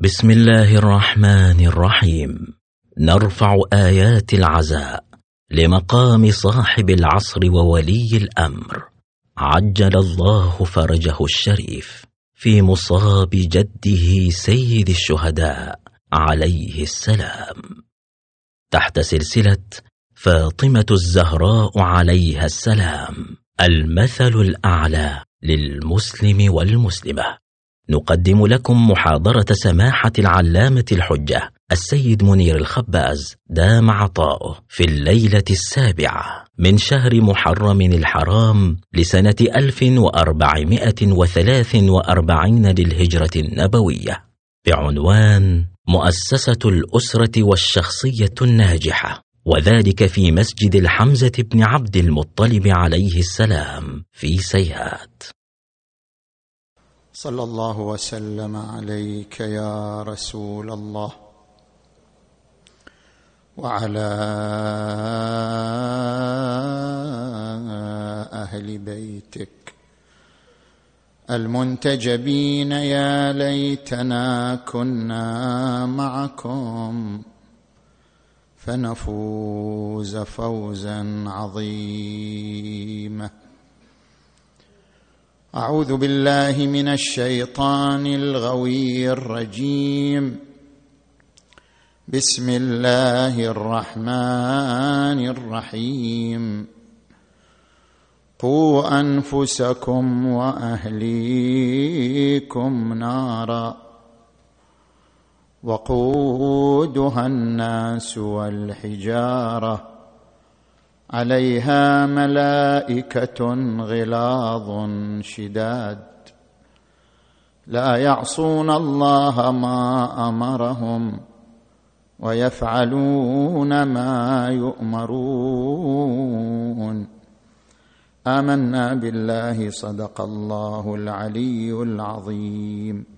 بسم الله الرحمن الرحيم نرفع ايات العزاء لمقام صاحب العصر وولي الامر عجل الله فرجه الشريف في مصاب جده سيد الشهداء عليه السلام تحت سلسله فاطمه الزهراء عليها السلام المثل الاعلى للمسلم والمسلمه نقدم لكم محاضرة سماحة العلامة الحجة السيد منير الخباز دام عطاؤه في الليلة السابعة من شهر محرم الحرام لسنة 1443 للهجرة النبوية. بعنوان مؤسسة الأسرة والشخصية الناجحة. وذلك في مسجد الحمزة بن عبد المطلب عليه السلام في سيهات. صلى الله وسلم عليك يا رسول الله وعلى أهل بيتك المنتجبين يا ليتنا كنا معكم فنفوز فوزا عظيما. أعوذ بالله من الشيطان الغوي الرجيم. بسم الله الرحمن الرحيم. قوا أنفسكم وأهليكم نارا وقودها الناس والحجارة عليها ملائكة غلاظ شداد. لا يعصون الله ما أمرهم ويفعلون ما يؤمرون. آمنا بالله صدق الله العلي العظيم.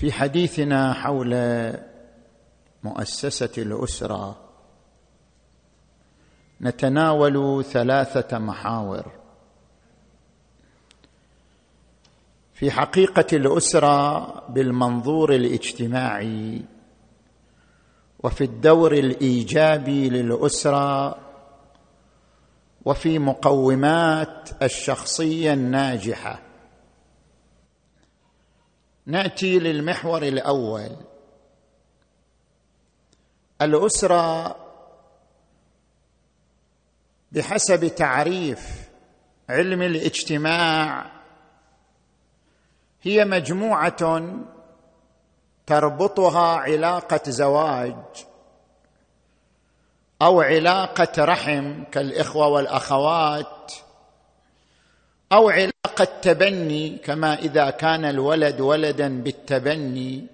في حديثنا حول مؤسسة الأسرة نتناول ثلاثة محاور. في حقيقة الأسرة بالمنظور الاجتماعي وفي الدور الإيجابي للأسرة وفي مقومات الشخصية الناجحة. نأتي للمحور الأول. الأسرة بحسب تعريف علم الاجتماع هي مجموعة تربطها علاقة زواج أو علاقة رحم كالإخوة والأخوات. أو علاقه تبني كما إذا كان الولد ولدا بالتبني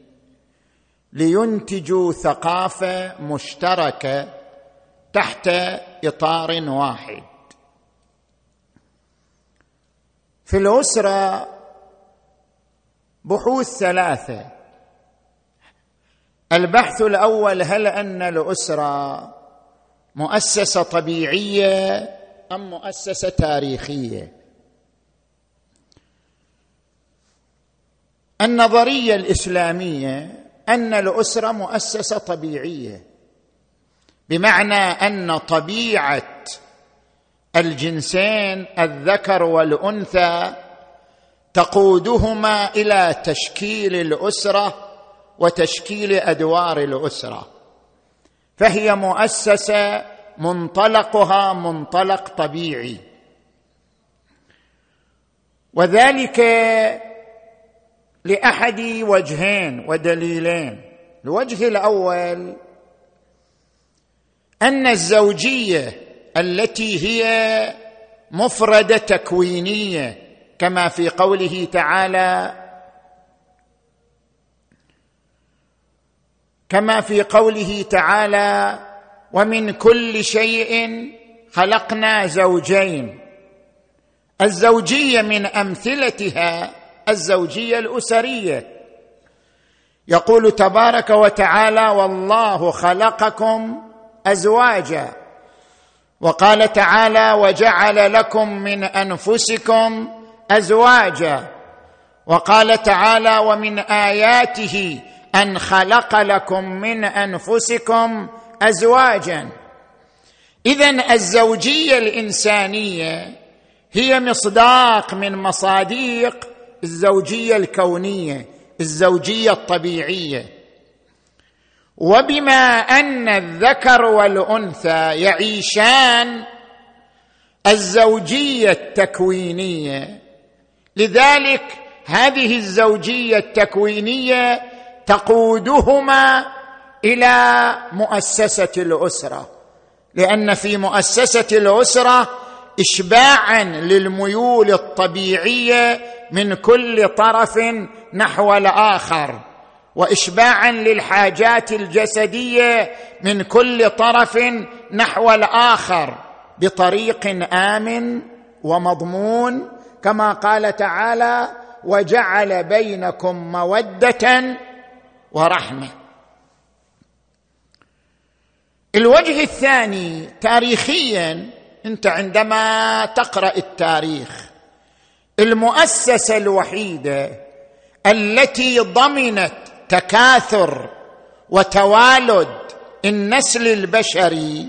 لينتجوا ثقافة مشتركة تحت إطار واحد. في الأسرة بحوث ثلاثة. البحث الأول هل أن الأسرة مؤسسة طبيعية أم مؤسسة تاريخية؟ النظرية الإسلامية أن الأسرة مؤسسة طبيعية بمعنى أن طبيعة الجنسين الذكر والأنثى تقودهما إلى تشكيل الأسرة وتشكيل أدوار الأسرة فهي مؤسسة منطلقها منطلق طبيعي. وذلك لأحد وجهين ودليلين. الوجه الأول أن الزوجية التي هي مفردة تكوينية كما في قوله تعالى كما في قوله تعالى ومن كل شيء خلقنا زوجين. الزوجية من أمثلتها الزوجية الأسرية. يقول تبارك وتعالى والله خلقكم أزواجا وقال تعالى وجعل لكم من أنفسكم أزواجا وقال تعالى ومن آياته أن خلق لكم من أنفسكم أزواجا اذا الزوجية الإنسانية هي مصداق من مصاديق الزوجية الكونية الزوجية الطبيعية. وبما أن الذكر والأنثى يعيشان الزوجية التكوينية. لذلك هذه الزوجية التكوينية تقودهما إلى مؤسسة الأسرة. لأن في مؤسسة الأسرة اشباعا للميول الطبيعية من كل طرف نحو الآخر واشباعا للحاجات الجسدية من كل طرف نحو الآخر بطريق آمن ومضمون كما قال تعالى وجعل بينكم مودة ورحمة. الوجه الثاني تاريخيا أنت عندما تقرأ التاريخ المؤسسة الوحيدة التي ضمنت تكاثر وتوالد النسل البشري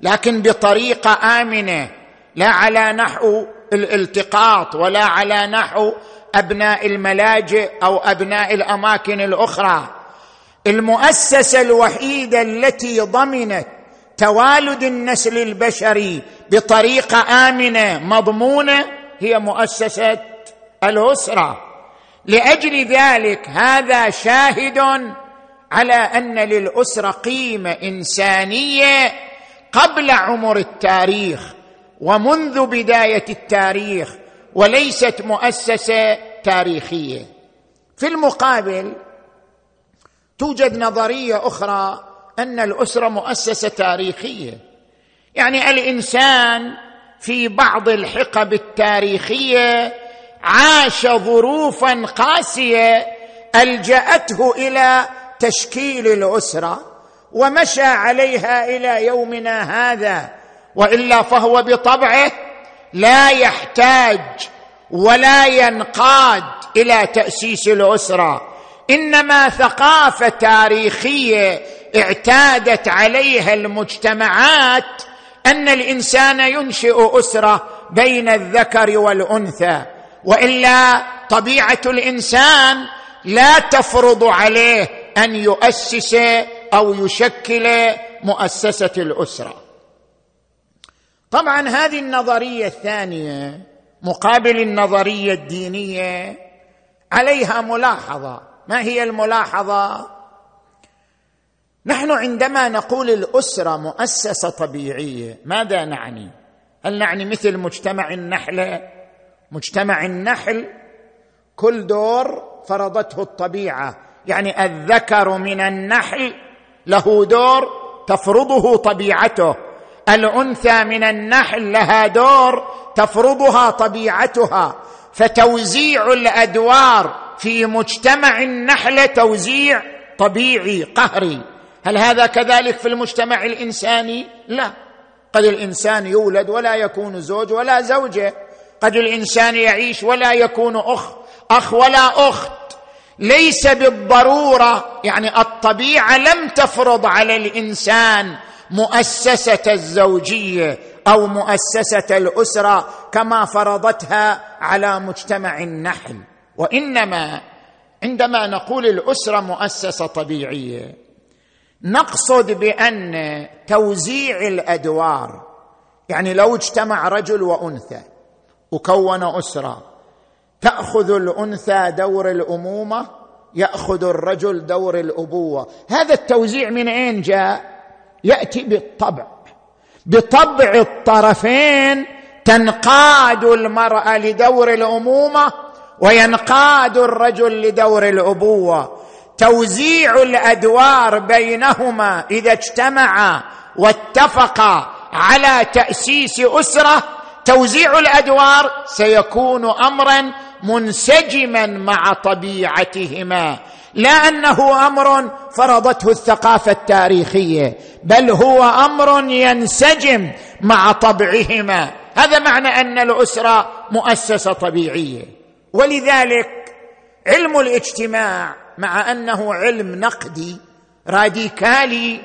لكن بطريقة آمنة لا على نحو الالتقاط ولا على نحو أبناء الملاجئ أو أبناء الأماكن الأخرى. المؤسسة الوحيدة التي ضمنت توالد النسل البشري بطريقة آمنة مضمونة هي مؤسسة الأسرة. لأجل ذلك هذا شاهد على أن للأسرة قيمة إنسانية قبل عمر التاريخ ومنذ بداية التاريخ وليست مؤسسة تاريخية. في المقابل توجد نظرية أخرى أن الأسرة مؤسسة تاريخية. يعني الإنسان في بعض الحقب التاريخية عاش ظروفا قاسية الجاته إلى تشكيل الأسرة ومشى عليها إلى يومنا هذا وإلا فهو بطبعه لا يحتاج ولا ينقاد إلى تأسيس الأسرة. إنما ثقافة تاريخية اعتادت عليها المجتمعات أن الإنسان ينشئ أسرة بين الذكر والأنثى وإلا طبيعة الإنسان لا تفرض عليه أن يؤسس أو يشكل مؤسسة الأسرة. طبعا هذه النظرية الثانية مقابل النظرية الدينية عليها ملاحظة. ما هي الملاحظة؟ نحن عندما نقول الأسرة مؤسسة طبيعية ماذا نعني؟ هل نعني مثل مجتمع النحله مجتمع النحل كل دور فرضته الطبيعة يعني الذكر من النحل له دور تفرضه طبيعته الأنثى من النحل لها دور تفرضها طبيعتها فتوزيع الأدوار في مجتمع النحله توزيع طبيعي قهري. هل هذا كذلك في المجتمع الإنساني؟ لا. قد الإنسان يولد ولا يكون زوج ولا زوجة. قد الإنسان يعيش ولا يكون أخ. أخ ولا أخت. ليس بالضرورة يعني الطبيعة لم تفرض على الإنسان مؤسسة الزوجية أو مؤسسة الأسرة كما فرضتها على مجتمع النحل. وإنما عندما نقول الأسرة مؤسسة طبيعية نقصد بأن توزيع الأدوار يعني لو اجتمع رجل وأنثى وكون أسرة تأخذ الأنثى دور الأمومة يأخذ الرجل دور الأبوة. هذا التوزيع من أين جاء؟ يأتي بالطبع. بطبع الطرفين تنقاد المرأة لدور الأمومة وينقاد الرجل لدور الأبوة. توزيع الأدوار بينهما إذا اجتمعا واتفقا على تأسيس أسرة توزيع الأدوار سيكون امرا منسجما مع طبيعتهما لا أنه أمر فرضته الثقافة التاريخية بل هو أمر ينسجم مع طبعهما. هذا معنى أن الأسرة مؤسسة طبيعية. ولذلك علم الاجتماع مع أنه علم نقدي راديكالي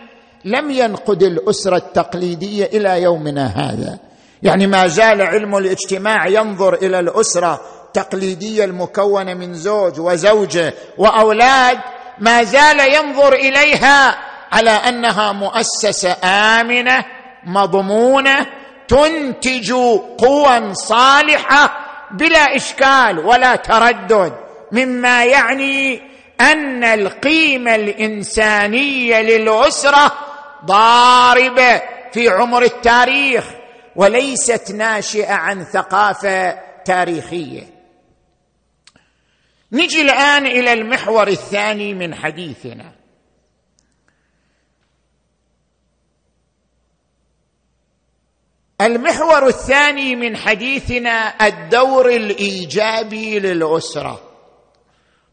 لم ينقد الأسرة التقليدية إلى يومنا هذا. يعني ما زال علم الاجتماع ينظر إلى الأسرة التقليدية المكونة من زوج وزوجة وأولاد ما زال ينظر إليها على أنها مؤسسة آمنة مضمونة تنتج قوى صالحة بلا إشكال ولا تردد مما يعني أن القيمة الإنسانية للأسرة ضاربة في عمر التاريخ وليست ناشئة عن ثقافة تاريخية. نجي الآن إلى المحور الثاني من حديثنا. المحور الثاني من حديثنا الدور الإيجابي للأسرة.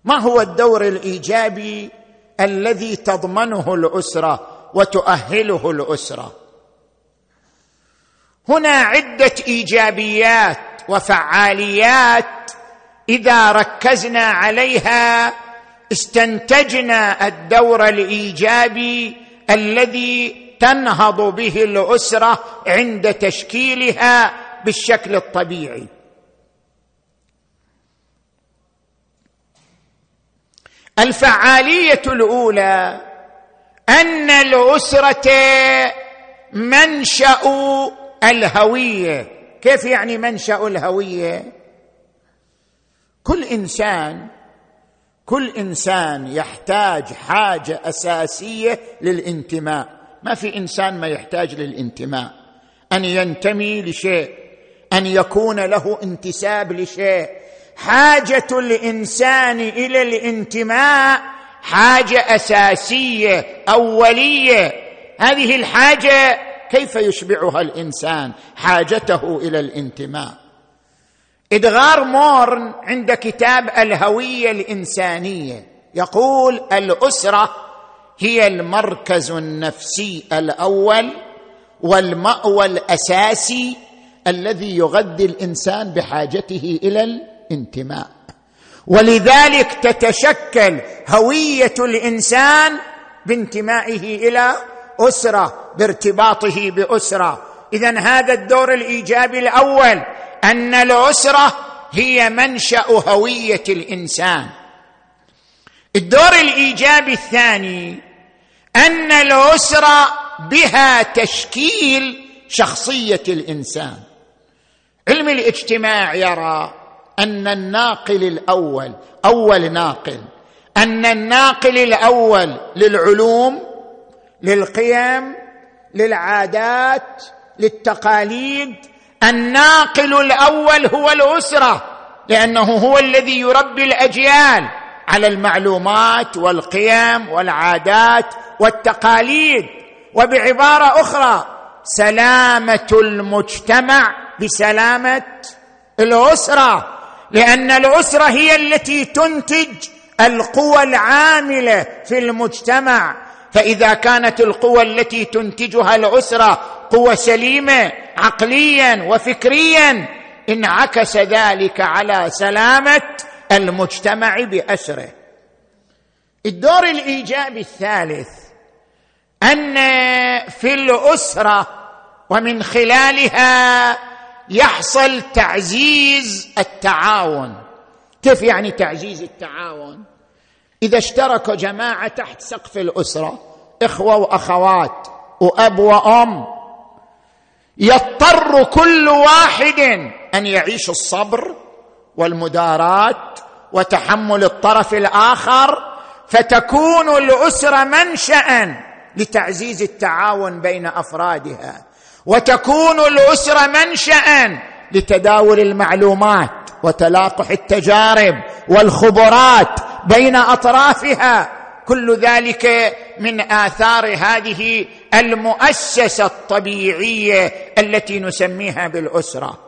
ما هو الدور الإيجابي الذي تضمنه الأسرة وتؤهله الأسرة؟ هنا عدة إيجابيات وفعاليات إذا ركزنا عليها استنتجنا الدور الإيجابي الذي تنهض به الأسرة عند تشكيلها بالشكل الطبيعي. الفعالية الأولى أن الاسره منشأ الهوية. كيف يعني منشأ الهوية؟ كل إنسان كل إنسان يحتاج حاجة أساسية للانتماء. ما في إنسان ما يحتاج للانتماء. أن ينتمي لشيء أن يكون له انتساب لشيء حاجة الانسان إلى الانتماء حاجة أساسية أولية. هذه الحاجة كيف يشبعها الإنسان؟ حاجته إلى الانتماء. إدغار مورن عند كتاب الهوية الإنسانية يقول الأسرة هي المركز النفسي الأول والمأوى الأساسي الذي يغذي الإنسان بحاجته إلى الانتماء ولذلك تتشكل هوية الإنسان بانتمائه إلى أسرة بارتباطه بأسرة. اذا هذا الدور الإيجابي الأول أن الأسرة هي منشأ هوية الإنسان. الدور الإيجابي الثاني أن الأسرة بها تشكيل شخصية الإنسان. علم الاجتماع يرى أن الناقل الأول أول ناقل. أن الناقل الأول للعلوم للقيم للعادات للتقاليد. الناقل الأول هو الأسرة لأنه هو الذي يربي الأجيال على المعلومات والقيم والعادات والتقاليد. وبعبارة أخرى سلامة المجتمع بسلامة الأسرة. لأن الاسره هي التي تنتج القوى العاملة في المجتمع. فإذا كانت القوى التي تنتجها الاسره قوى سليمة عقليا وفكريا انعكس ذلك على سلامة المجتمع بأسره. الدور الإيجابي الثالث أن في الاسره ومن خلالها يحصل تعزيز التعاون. كيف يعني تعزيز التعاون؟ إذا اشترك جماعة تحت سقف الأسرة إخوة وأخوات وأب وأم يضطر كل واحد أن يعيش الصبر والمداراة وتحمل الطرف الآخر فتكون الأسرة منشا لتعزيز التعاون بين أفرادها. وتكون الأسرة منشا لتداول المعلومات وتلاقح التجارب والخبرات بين أطرافها. كل ذلك من آثار هذه المؤسسة الطبيعية التي نسميها بالأسرة.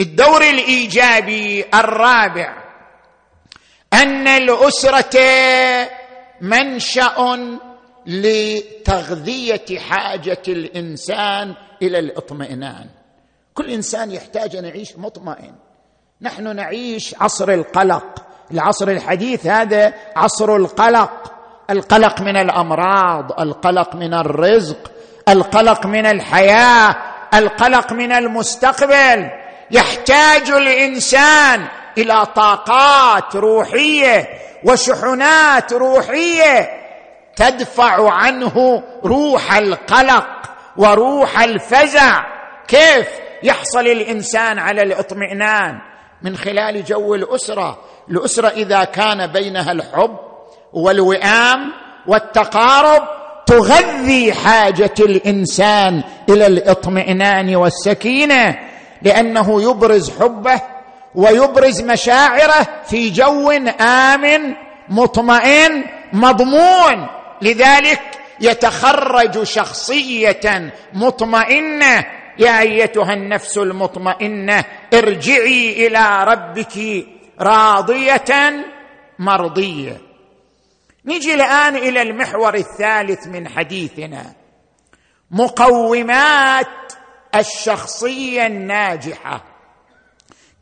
الدور الإيجابي الرابع أن الأسرة منشأ لتغذية حاجة الإنسان إلى الاطمئنان. كل إنسان يحتاج أن يعيش مطمئن. نحن نعيش عصر القلق. العصر الحديث هذا عصر القلق. القلق من الأمراض القلق من الرزق القلق من الحياة القلق من المستقبل. يحتاج الإنسان إلى طاقات روحية وشحنات روحية تدفع عنه روح القلق. وروح الفزع. كيف يحصل الإنسان على الاطمئنان؟ من خلال جو الأسرة. الأسرة إذا كان بينها الحب والوئام والتقارب تغذي حاجة الإنسان إلى الاطمئنان والسكينة لأنه يبرز حبه ويبرز مشاعره في جو آمن مطمئن مضمون. لذلك يتخرج شخصية مطمئنة. يا أيتها النفس المطمئنة ارجعي إلى ربك راضية مرضية. نجي الآن إلى المحور الثالث من حديثنا. مقومات الشخصية الناجحة.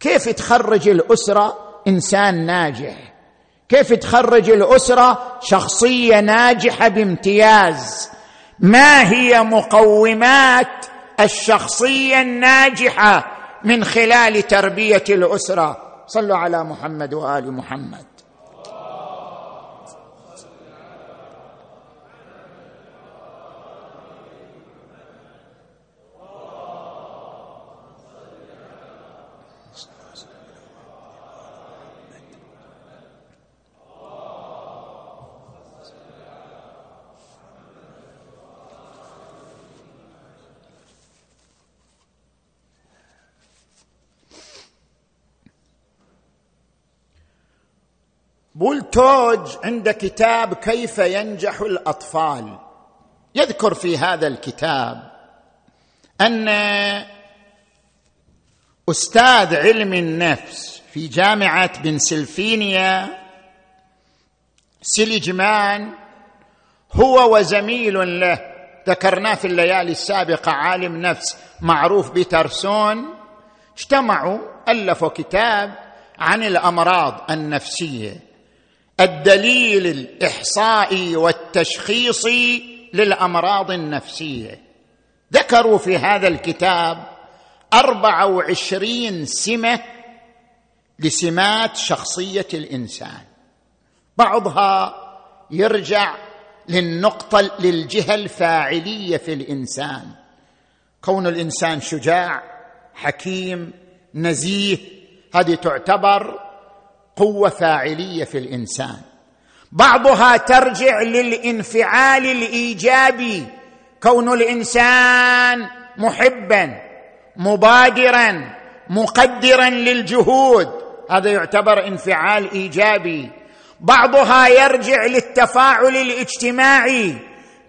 كيف تخرج الأسرة إنسان ناجح؟ كيف تخرج الأسرة شخصية ناجحة بامتياز؟ ما هي مقومات الشخصية الناجحة من خلال تربية الأسرة؟ صلوا على محمد وآل محمد. بولتوج عند كتاب كيف ينجح الأطفال. يذكر في هذا الكتاب أن أستاذ علم النفس في جامعة بنسلفينيا سيليجمان هو وزميل له. ذكرناه في الليالي السابقة عالم نفس معروف بيترسون. اجتمعوا ألفوا كتاب عن الأمراض النفسية. الدليل الاحصائي والتشخيصي للأمراض النفسية. ذكروا في هذا الكتاب أربعة وعشرين سمة لسمات شخصية الإنسان. بعضها يرجع للنقطة للجهة الفاعلية في الإنسان. كون الإنسان شجاع حكيم نزيه هذه تعتبر قوة فاعلية في الإنسان. بعضها ترجع للانفعال الإيجابي. كون الإنسان محبا مبادرا مقدرا للجهود. هذا يعتبر انفعال إيجابي. بعضها يرجع للتفاعل الاجتماعي.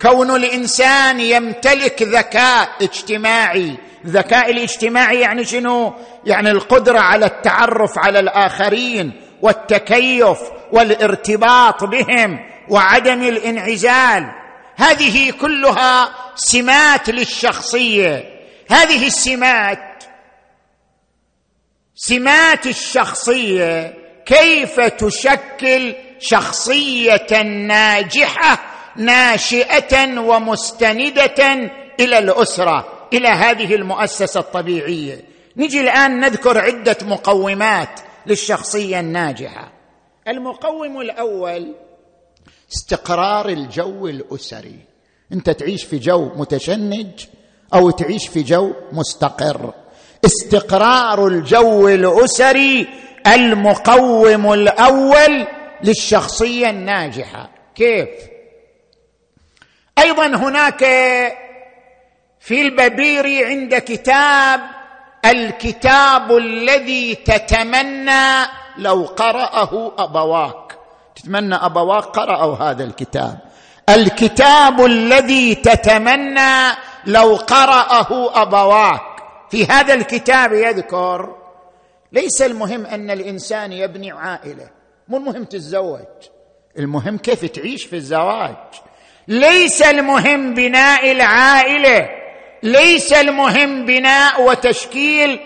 كون الإنسان يمتلك ذكاء اجتماعي. الذكاء الاجتماعي يعني شنو؟ يعني القدرة على التعرف على الآخرين. والتكيف والارتباط بهم وعدم الانعزال. هذه كلها سمات للشخصية. هذه السمات سمات الشخصية كيف تشكل شخصية ناجحة ناشئة ومستندة إلى الأسرة إلى هذه المؤسسة الطبيعية. نجي الآن نذكر عدة مقومات. للشخصية الناجحة. المقوم الأول استقرار الجو الأسري. أنت تعيش في جو متشنج أو تعيش في جو مستقر. استقرار الجو الأسري المقوم الأول للشخصية الناجحة. كيف؟ أيضا هناك في الببيري عند كتاب الكتاب الذي تتمنى لو قرأه أبواك. تتمنى أبواك قرأوا هذا الكتاب. الكتاب الذي تتمنى لو قرأه أبواك. في هذا الكتاب يذكر ليس المهم أن الإنسان يبني عائلة. مو المهم تتزوج. المهم كيف تعيش في الزواج. ليس المهم بناء العائلة. ليس المهم بناء وتشكيل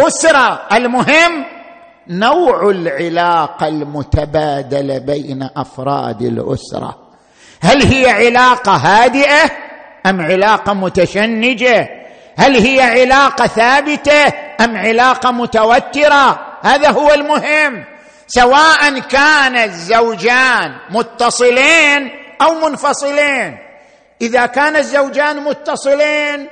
أسرة المهم نوع العلاقة المتبادله بين أفراد الأسرة. هل هي علاقة هادئة أم علاقة متشنجة؟ هل هي علاقة ثابتة أم علاقة متوترة؟ هذا هو المهم. سواء كان الزوجان متصلين أو منفصلين. إذا كان الزوجان متصلين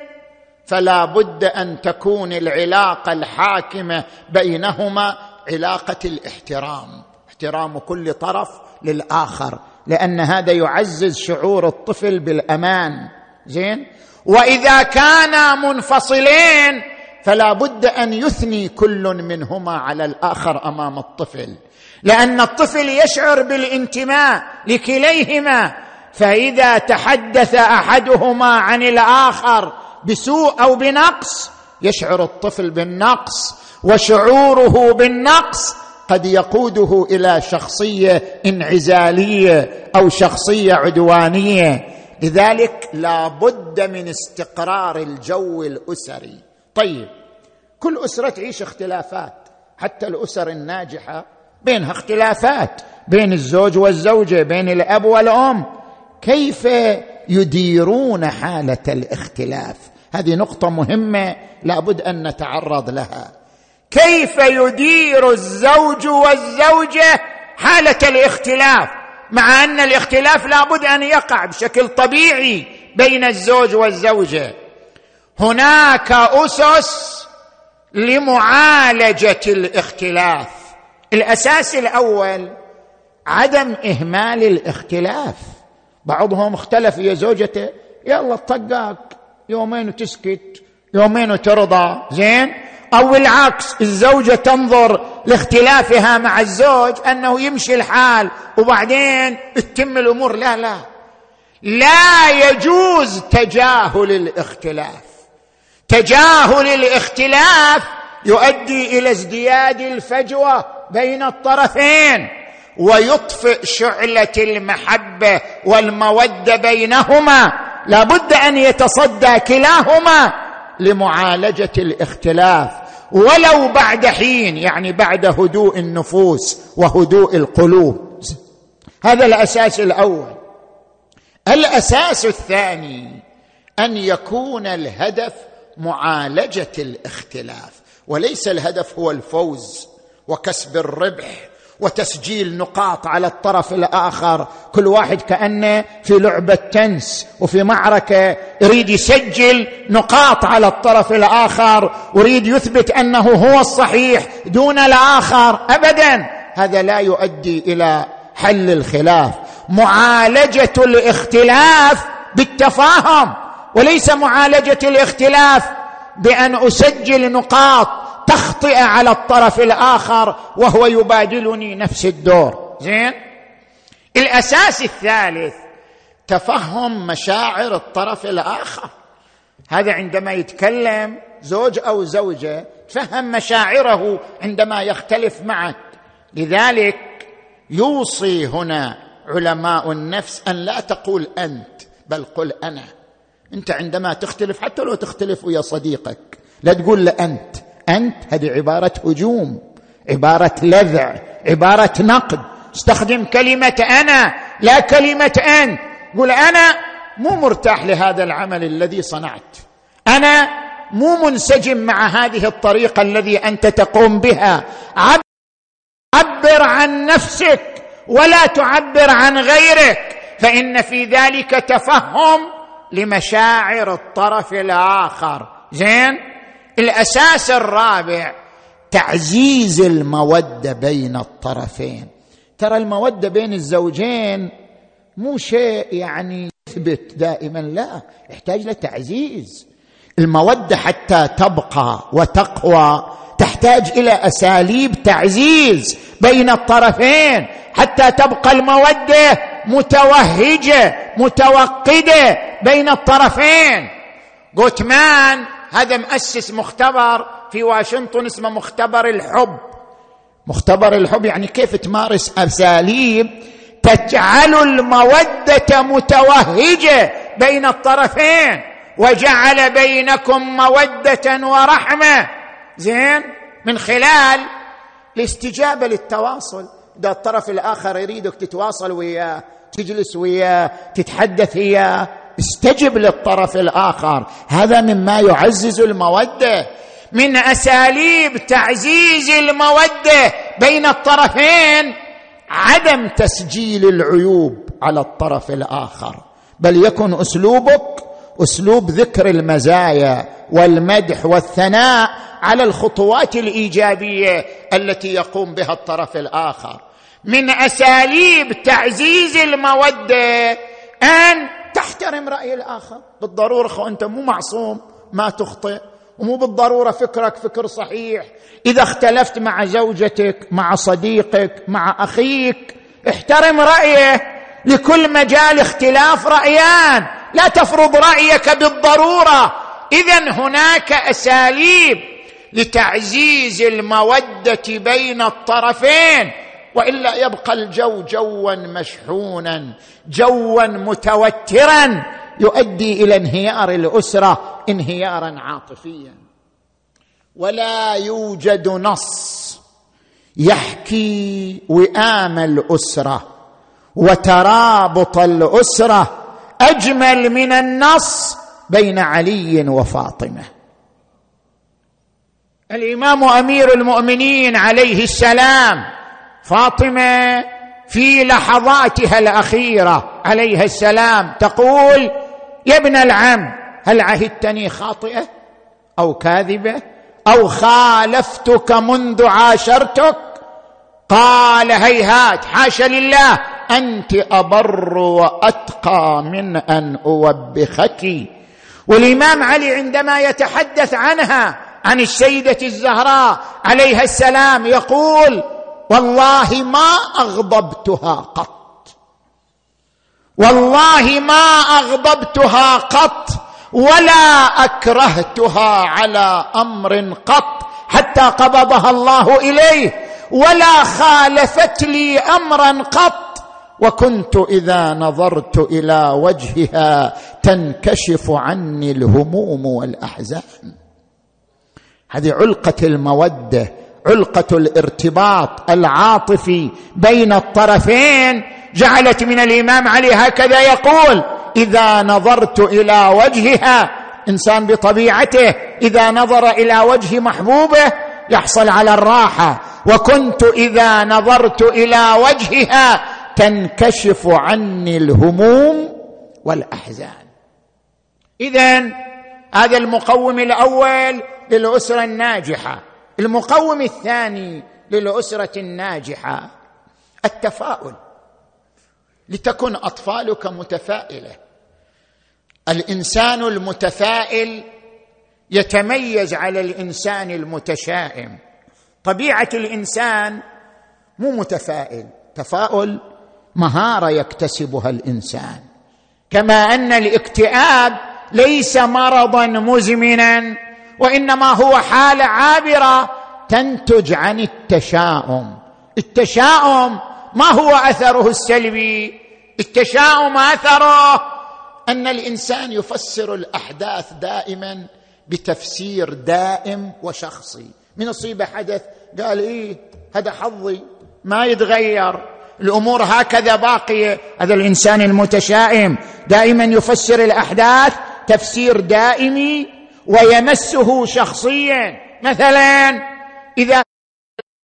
فلا بد أن تكون العلاقة الحاكمة بينهما علاقة الاحترام احترام كل طرف للآخر لأن هذا يعزز شعور الطفل بالأمان. زين؟ وإذا كانا منفصلين فلا بد أن يثني كل منهما على الآخر أمام الطفل. لأن الطفل يشعر بالانتماء لكليهما فإذا تحدث أحدهما عن الآخر بسوء أو بنقص يشعر الطفل بالنقص وشعوره بالنقص قد يقوده إلى شخصية انعزالية أو شخصية عدوانية. لذلك لا بد من استقرار الجو الأسري. طيب كل أسرة تعيش اختلافات حتى الأسر الناجحة بينها اختلافات بين الزوج والزوجة بين الأب والأم. كيف يديرون حالة الاختلاف؟ هذه نقطة مهمة لابد أن نتعرض لها. كيف يدير الزوج والزوجة حالة الاختلاف؟ مع أن الاختلاف لابد أن يقع بشكل طبيعي بين الزوج والزوجة. هناك أسس لمعالجة الاختلاف. الأساس الأول عدم إهمال الاختلاف. بعضهم اختلف يا زوجته يلا طقاك يومين وتسكت يومين وترضى زين؟ أو العكس الزوجة تنظر لاختلافها مع الزوج أنه يمشي الحال وبعدين تتم الأمور. لا لا. لا يجوز تجاهل الاختلاف. تجاهل الاختلاف يؤدي إلى ازدياد الفجوة بين الطرفين. ويطفئ شعلة المحبة والمودة بينهما. لابد أن يتصدى كلاهما لمعالجة الاختلاف. ولو بعد حين يعني بعد هدوء النفوس وهدوء القلوب. هذا الأساس الأول. الأساس الثاني أن يكون الهدف معالجة الاختلاف. وليس الهدف هو الفوز وكسب الربح. وتسجيل نقاط على الطرف الآخر. كل واحد كأنه في لعبة تنس وفي معركة يريد يسجل نقاط على الطرف الآخر ويريد يثبت أنه هو الصحيح دون الآخر. ابدا. هذا لا يؤدي إلى حل الخلاف. معالجة الاختلاف بالتفاهم وليس معالجة الاختلاف بأن أسجل نقاط تخطئ على الطرف الآخر وهو يبادلني نفس الدور. زين؟ الأساس الثالث تفهم مشاعر الطرف الآخر. هذا عندما يتكلم زوج أو زوجة تفهم مشاعره عندما يختلف معك لذلك يوصي هنا علماء النفس أن لا تقول أنت بل قل أنا. أنت عندما تختلف حتى لو تختلف ويا صديقك لا تقول له أنت. أنت هذه عبارة هجوم عبارة لذع عبارة نقد. استخدم كلمة أنا لا كلمة أنت. قل أنا مو مرتاح لهذا العمل الذي صنعت. أنا مو منسجم مع هذه الطريقة الذي أنت تقوم بها. عبر عن نفسك ولا تعبر عن غيرك. فإن في ذلك تفهم لمشاعر الطرف الآخر. زين؟ الأساس الرابع تعزيز المودة بين الطرفين. ترى المودة بين الزوجين مو شيء يعني يثبت دائما لا يحتاج لتعزيز. المودة حتى تبقى وتقوى تحتاج إلى أساليب تعزيز بين الطرفين حتى تبقى المودة متوهجة متوقدة بين الطرفين. جوتمان هذا مؤسس مختبر في واشنطن اسمه مختبر الحب. مختبر الحب يعني كيف تمارس اساليب تجعل المودة متوهجة بين الطرفين وجعل بينكم مودة ورحمة. زين؟ من خلال الاستجابة للتواصل. اذا الطرف الآخر يريدك تتواصل وياه تجلس وياه تتحدث وياه. استجب للطرف الآخر. هذا مما يعزز المودة. من أساليب تعزيز المودة بين الطرفين عدم تسجيل العيوب على الطرف الآخر. بل يكن أسلوبك أسلوب ذكر المزايا والمدح والثناء على الخطوات الإيجابية التي يقوم بها الطرف الآخر. من أساليب تعزيز المودة أن تحترم رأي الآخر. بالضرورة أنت مو معصوم ما تخطئ. ومو بالضرورة فكرك فكر صحيح. إذا اختلفت مع زوجتك مع صديقك مع أخيك احترم رأيه. لكل مجال اختلاف رأيان. لا تفرض رأيك بالضرورة. اذا هناك أساليب لتعزيز المودة بين الطرفين. وإلا يبقى الجو جوا مشحونا جوا متوترا يؤدي إلى انهيار الأسرة انهيارا عاطفيا. ولا يوجد نص يحكي وئام الأسرة وترابط الأسرة أجمل من النص بين علي وفاطمة. الإمام أمير المؤمنين عليه السلام فاطمة في لحظاتها الأخيرة عليها السلام تقول يا ابن العم هل عهدتني خاطئة أو كاذبة؟ أو خالفتك منذ عاشرتك؟ قال هيهات حاشا لله أنت أبر وأتقى من أن أوبخك. والإمام علي عندما يتحدث عنها عن السيدة الزهراء عليها السلام يقول والله ما أغضبتها قط. والله ما أغضبتها قط ولا أكرهتها على أمر قط حتى قبضها الله إليه ولا خالفت لي أمرا قط. وكنت إذا نظرت إلى وجهها تنكشف عني الهموم والأحزان. هذه علقة المودة علقة الارتباط العاطفي بين الطرفين جعلت من الإمام علي هكذا يقول إذا نظرت إلى وجهها إنسان بطبيعته إذا نظر إلى وجه محبوبه يحصل على الراحة. وكنت إذا نظرت إلى وجهها تنكشف عني الهموم والأحزان. اذا هذا المقوم الأول للأسرة الناجحة. المقوم الثاني للأسرة الناجحة التفاؤل. لتكن أطفالك متفائلة. الإنسان المتفائل يتميز على الإنسان المتشائم. طبيعة الإنسان مو متفائل. تفاؤل مهارة يكتسبها الإنسان. كما أن الاكتئاب ليس مرضا مزمنا. وإنما هو حاله عابرة تنتج عن التشاؤم. التشاؤم ما هو أثره السلبي؟ التشاؤم أثره أن الإنسان يفسر الأحداث دائما بتفسير دائم وشخصي. من يصيب حدث؟ قال إيه هذا حظي ما يتغير. الأمور هكذا باقية. هذا الإنسان المتشائم دائما يفسر الأحداث تفسير دائمي ويمسه شخصيا. مثلا إذا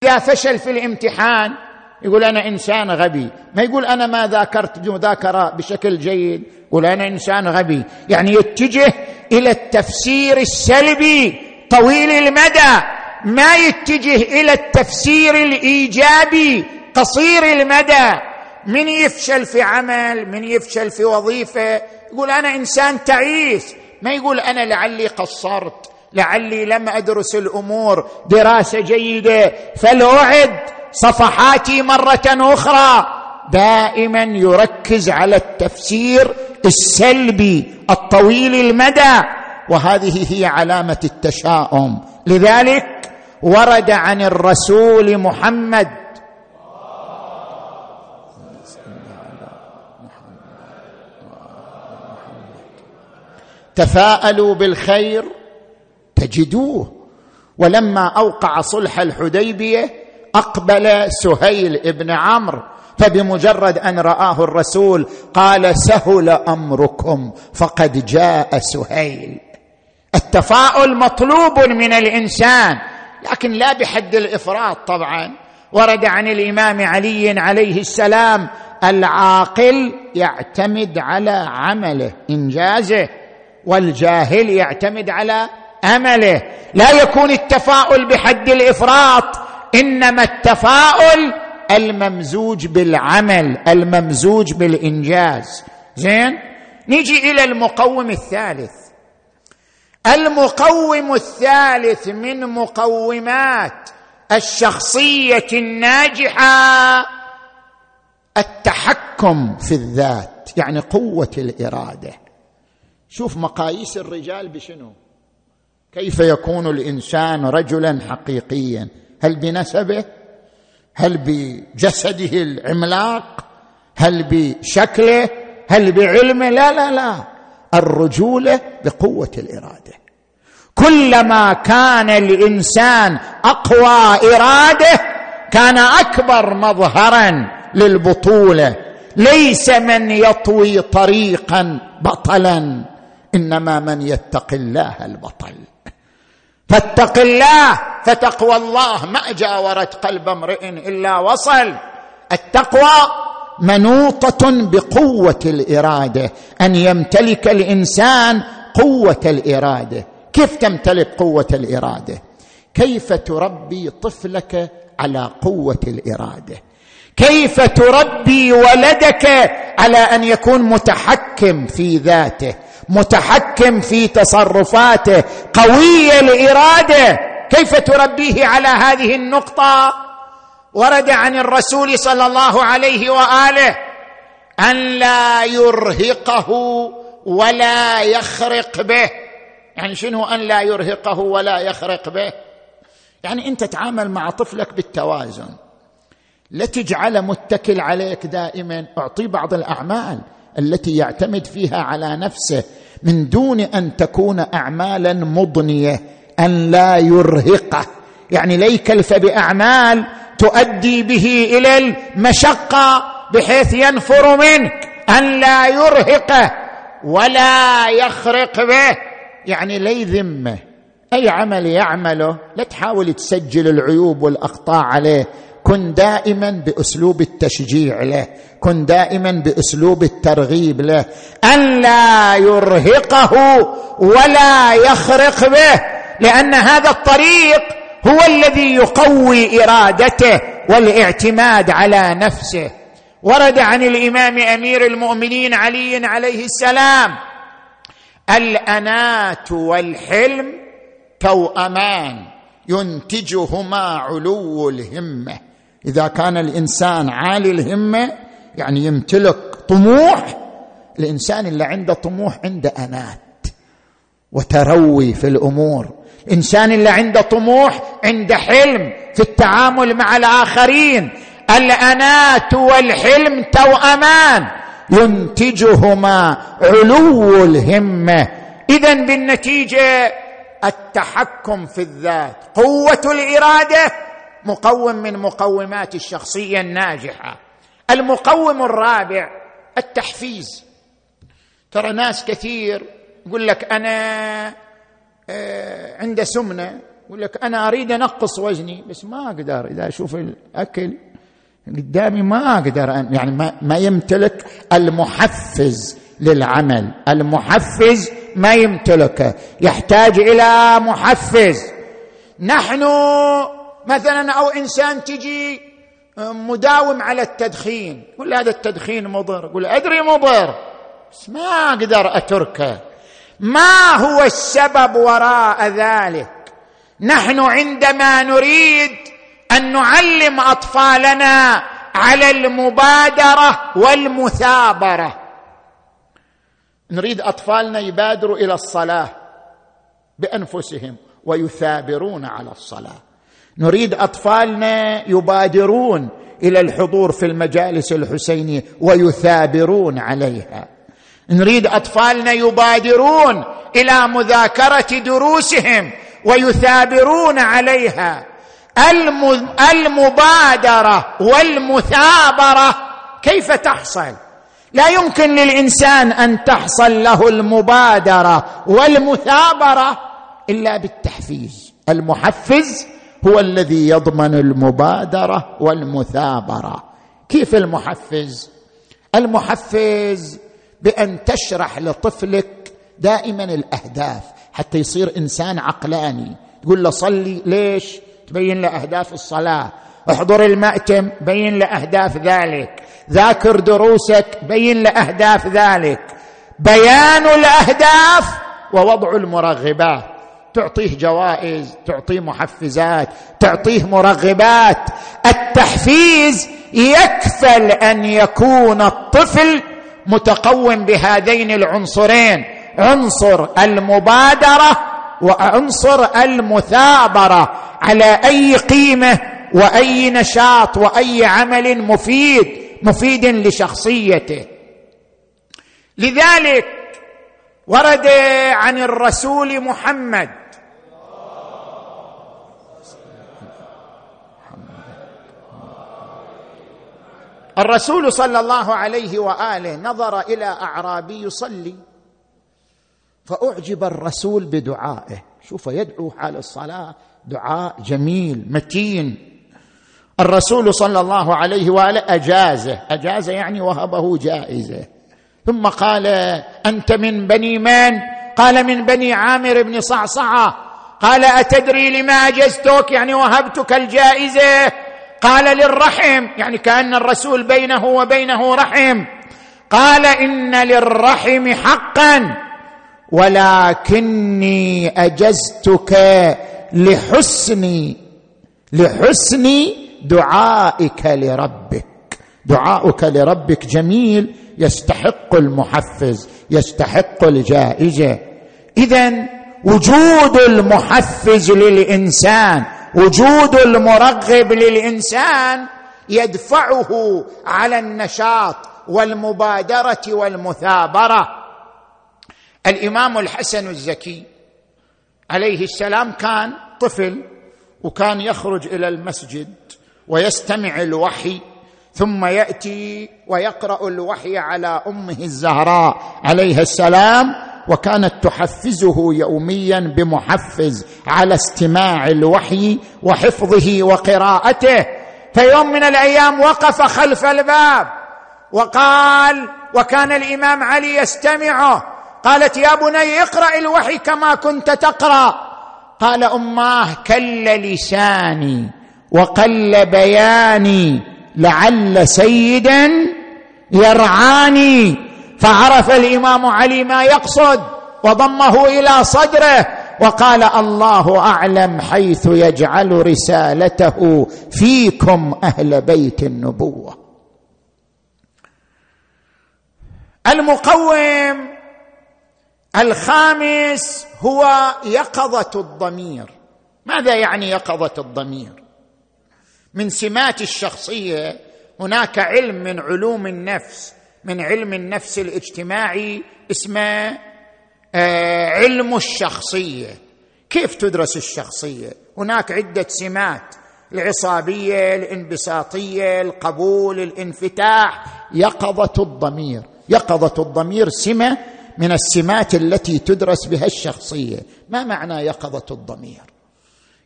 إذا فشل في الامتحان يقول أنا إنسان غبي. ما يقول أنا ما ذاكرت مذاكره بشكل جيد. يقول أنا إنسان غبي. يعني يتجه إلى التفسير السلبي طويل المدى. ما يتجه إلى التفسير الإيجابي قصير المدى. من يفشل في عمل من يفشل في وظيفة يقول أنا إنسان تعيس. ما يقول أنا لعلي قصرت لعلي لم أدرس الأمور دراسة جيدة فلاعد صفحاتي مرة أخرى. دائما يركز على التفسير السلبي الطويل المدى وهذه هي علامة التشاؤم. لذلك ورد عن الرسول محمد تفاءلوا بالخير تجدوه. ولما أوقع صلح الحديبية أقبل سهيل ابن عمرو فبمجرد أن رآه الرسول قال سهل أمركم فقد جاء سهيل. التفاؤل مطلوب من الإنسان لكن لا بحد الإفراط طبعا. ورد عن الإمام علي عليه السلام العاقل يعتمد على عمله إنجازه. والجاهل يعتمد على أمله. لا يكون التفاؤل بحد الإفراط إنما التفاؤل الممزوج بالعمل الممزوج بالإنجاز. زين؟ نيجي إلى المقوم الثالث. المقوم الثالث من مقومات الشخصية الناجحة التحكم في الذات يعني قوة الإرادة. شوف مقاييس الرجال بشنو. كيف يكون الإنسان رجلا حقيقيا؟ هل بنسبه؟ هل بجسده العملاق؟ هل بشكله؟ هل بعلمه؟ لا لا لا. الرجوله بقوة الإرادة. كلما كان الإنسان أقوى إرادة كان أكبر مظهرا للبطولة. ليس من يطوي طريقا بطلا. إنما من يتقي الله البطل. فاتق الله فتقوى الله. ما جاورت قلب امرئ إلا وصل. التقوى منوطة بقوة الإرادة. أن يمتلك الإنسان قوة الإرادة. كيف تمتلك قوة الإرادة؟ كيف تربي طفلك على قوة الإرادة؟ كيف تربي ولدك على أن يكون متحكم في ذاته؟ متحكم في تصرفاته قوي الاراده كيف تربيه على هذه النقطة؟ ورد عن الرسول صلى الله عليه وآله أن لا يرهقه ولا يخرق به. يعني شنو أن لا يرهقه ولا يخرق به؟ يعني أنت تعامل مع طفلك بالتوازن. لا تجعله متكل عليك دائما. أعطيه بعض الأعمال. التي يعتمد فيها على نفسه من دون أن تكون اعمالا مضنية أن لا يرهقه. يعني لا يكلف باعمال تؤدي به إلى المشقة بحيث ينفر منك أن لا يرهقه ولا يخرق به. يعني لا يذمه أي عمل يعمله لا تحاول تسجل العيوب والأخطاء عليه. كن دائما بأسلوب التشجيع له كن دائما بأسلوب الترغيب له. أن لا يرهقه ولا يخرق به لأن هذا الطريق هو الذي يقوي إرادته والاعتماد على نفسه. ورد عن الإمام أمير المؤمنين علي عليه السلام الانات والحلم توأمان ينتجهما علو الهمة. إذا كان الإنسان عالي الهمة يعني يمتلك طموح الإنسان اللي عنده طموح عنده أنات وتروي في الأمور. الإنسان اللي عنده طموح عنده حلم في التعامل مع الآخرين. الأنات والحلم توأمان ينتجهما علو الهمة. اذا بالنتيجة التحكم في الذات قوة الإرادة مقوم من مقومات الشخصية الناجحة. المقوم الرابع التحفيز. ترى ناس كثير يقول لك أنا آه، عنده سمنة يقول لك أنا أريد انقص وزني بس ما أقدر. إذا أشوف الأكل قدامي ما أقدر أن يعني ما, ما يمتلك المحفز للعمل. المحفز ما يمتلكه. يحتاج إلى محفز. نحن مثلا أو إنسان تجي آه، مداوم على التدخين يقول هذا التدخين مضر يقول أدري مضر بس ما أقدر أتركه. ما هو السبب وراء ذلك؟ نحن عندما نريد أن نعلم أطفالنا على المبادرة والمثابرة. نريد أطفالنا يبادروا إلى الصلاة بأنفسهم ويثابرون على الصلاة. نريد أطفالنا يبادرون إلى الحضور في المجالس الحسينية ويثابرون عليها. نريد أطفالنا يبادرون إلى مذاكرة دروسهم ويثابرون عليها. المبادرة والمثابرة كيف تحصل؟ لا يمكن للإنسان أن تحصل له المبادرة والمثابرة إلا بالتحفيز. المحفز هو الذي يضمن المبادرة والمثابرة. كيف المحفز؟ المحفز بأن تشرح لطفلك دائما الأهداف حتى يصير إنسان عقلاني. تقول له صلي ليش؟ تبين له أهداف الصلاة. احضر المأتم بين له أهداف ذلك. ذاكر دروسك بين له أهداف ذلك. بيان الأهداف ووضع المرغبات. تعطيه جوائز تعطيه محفزات تعطيه مرغبات. التحفيز يكفل أن يكون الطفل متقوم بهذين العنصرين عنصر المبادرة وعنصر المثابرة على أي قيمة وأي نشاط وأي عمل مفيد مفيد لشخصيته. لذلك ورد عن الرسول محمد الرسول صلى الله عليه وآله نظر إلى أعرابي يصلي فأعجب الرسول بدعائه. شوف يدعو حال الصلاة دعاء جميل متين. الرسول صلى الله عليه وآله أجازه أجازه يعني وهبه جائزة. ثم قال أنت من بني من؟ قال من بني عامر بن صعصعة. قال أتدري لما أجزتك؟ يعني وهبتك الجائزة. قال للرحم يعني كأن الرسول بينه وبينه رحم. قال إن للرحم حقا ولكني أجزتك لحسن لحسن دعائك لربك. دعاؤك لربك جميل يستحق المحفز يستحق الجائزة. اذا وجود المحفز للإنسان وجود المرغب للإنسان يدفعه على النشاط والمبادرة والمثابرة. الإمام الحسن الزكي عليه السلام كان طفل وكان يخرج إلى المسجد ويستمع الوحي ثم يأتي ويقرأ الوحي على أمه الزهراء عليها السلام وكانت تحفزه يوميا بمحفز على استماع الوحي وحفظه وقراءته. فيوم من الأيام وقف خلف الباب وقال وكان الإمام علي يستمعه قالت يا بني اقرأ الوحي كما كنت تقرأ. قال أماه كل لساني وقل بياني لعل سيدا يرعاني فعرف الإمام علي ما يقصد وضمه إلى صدره وقال الله أعلم حيث يجعل رسالته فيكم أهل بيت النبوة. المقوم الخامس هو يقظة الضمير. ماذا يعني يقظة الضمير؟ من سمات الشخصية هناك علم من علوم النفس من علم النفس الاجتماعي اسمه آه، علم الشخصية. كيف تدرس الشخصية؟ هناك عدة سمات العصابية الانبساطية القبول الانفتاح. يقظة الضمير. يقظة الضمير سمة من السمات التي تدرس بها الشخصية. ما معنى يقظة الضمير؟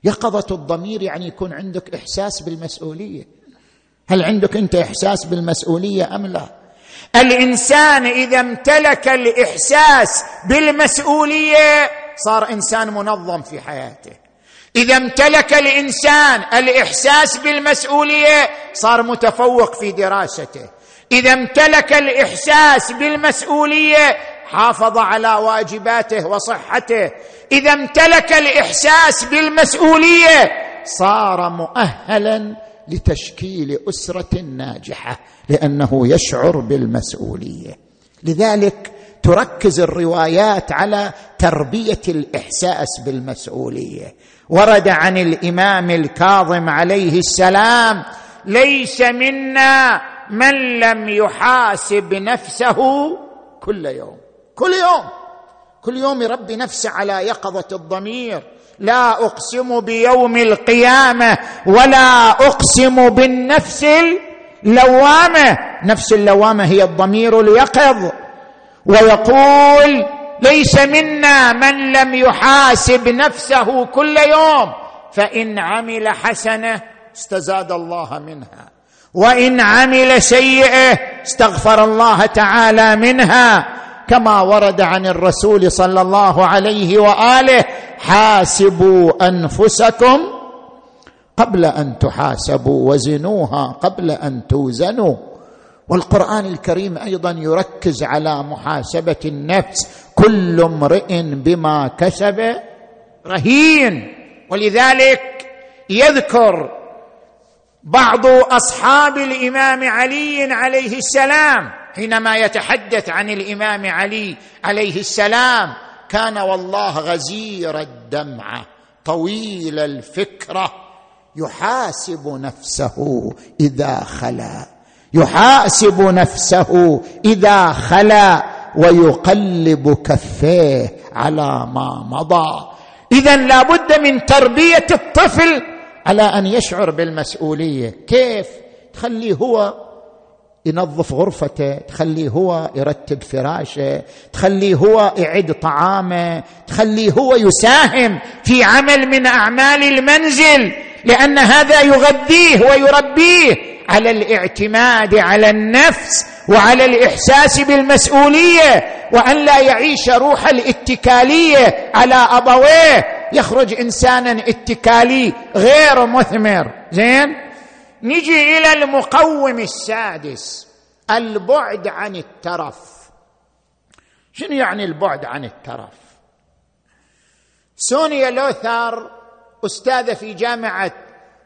يقظة الضمير يعني يكون عندك إحساس بالمسؤولية. هل عندك أنت إحساس بالمسؤولية أم لا؟ الإنسان إذا امتلك الإحساس بالمسؤولية صار إنسان منظم في حياته. إذا امتلك الإنسان الإحساس بالمسؤولية صار متفوق في دراسته. إذا امتلك الإحساس بالمسؤولية حافظ على واجباته وصحته. إذا امتلك الإحساس بالمسؤولية صار مؤهلا لتشكيل أسرة ناجحة لأنه يشعر بالمسؤولية. لذلك تركز الروايات على تربية الإحساس بالمسؤولية. ورد عن الإمام الكاظم عليه السلام ليس منا من لم يحاسب نفسه كل يوم. كل يوم. كل يوم يربي نفسه على يقظة الضمير. لا أقسم بيوم القيامة ولا أقسم بالنفس اللوامة. نفس اللوامة هي الضمير اليقظ. ويقول ليس منا من لم يحاسب نفسه كل يوم. فإن عمل حسنة استزاد الله منها. وإن عمل سيئة استغفر الله تعالى منها. كما ورد عن الرسول صلى الله عليه وآله حاسبوا أنفسكم قبل أن تحاسبوا وزنوها قبل أن توزنوا. والقرآن الكريم أيضا يركز على محاسبة النفس. كل امرئ بما كسب رهين. ولذلك يذكر بعض أصحاب الإمام علي عليه السلام حينما يتحدث عن الإمام علي عليه السلام كان والله غزير الدمعه طويل الفكرة يحاسب نفسه إذا خلا يحاسب نفسه إذا خلا ويقلب كفيه على ما مضى. اذا لابد من تربية الطفل على أن يشعر بالمسؤولية. كيف؟ تخليه هو ينظف غرفته تخليه هو يرتب فراشه تخليه هو يعد طعامه تخليه هو يساهم في عمل من أعمال المنزل لأن هذا يغذيه ويربيه على الاعتماد على النفس وعلى الإحساس بالمسؤولية وأن لا يعيش روح الاتكالية على أبويه. يخرج إنسانا اتكالي غير مثمر. زين؟ نجي إلى المقوم السادس البعد عن الترف. شنو يعني البعد عن الترف؟ سونيا لوثر أستاذة في جامعة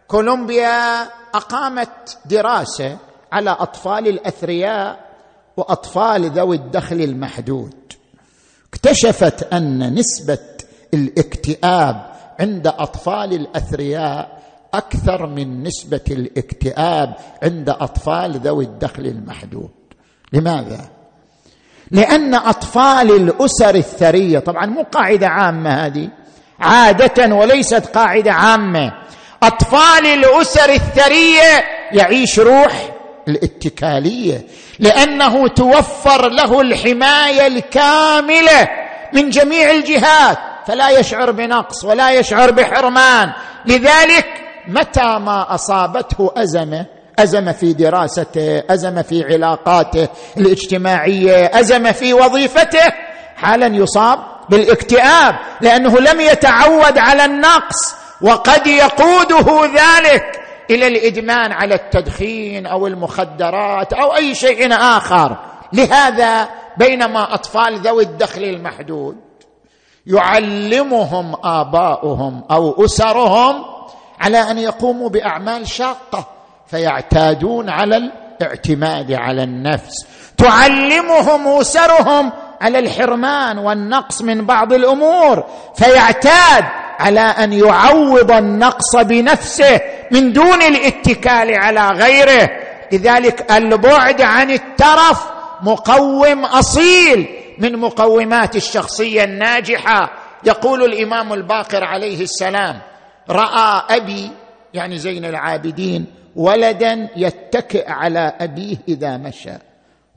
كولومبيا أقامت دراسة على أطفال الأثرياء وأطفال ذوي الدخل المحدود. اكتشفت أن نسبة الاكتئاب عند أطفال الأثرياء أكثر من نسبة الاكتئاب عند أطفال ذوي الدخل المحدود. لماذا؟ لأن أطفال الأسر الثرية طبعا مو قاعدة عامة هذه عادة وليست قاعدة عامة. أطفال الأسر الثرية يعيش روح الاتكالية لأنه توفر له الحماية الكاملة من جميع الجهات فلا يشعر بنقص ولا يشعر بحرمان. لذلك متى ما أصابته أزمة أزمة في دراسته أزمة في علاقاته الاجتماعية أزمة في وظيفته حالا يصاب بالاكتئاب لأنه لم يتعود على النقص وقد يقوده ذلك إلى الإدمان على التدخين أو المخدرات أو أي شيء آخر. لهذا بينما أطفال ذوي الدخل المحدود يعلمهم آباؤهم أو أسرهم على أن يقوموا بأعمال شاقة فيعتادون على الاعتماد على النفس. تعلمهم اسرهم على الحرمان والنقص من بعض الأمور فيعتاد على أن يعوض النقص بنفسه من دون الاتكال على غيره. لذلك البعد عن الترف مقوم أصيل من مقومات الشخصية الناجحة. يقول الإمام الباقر عليه السلام رأى أبي يعني زين العابدين ولدا يتكئ على أبيه إذا مشى.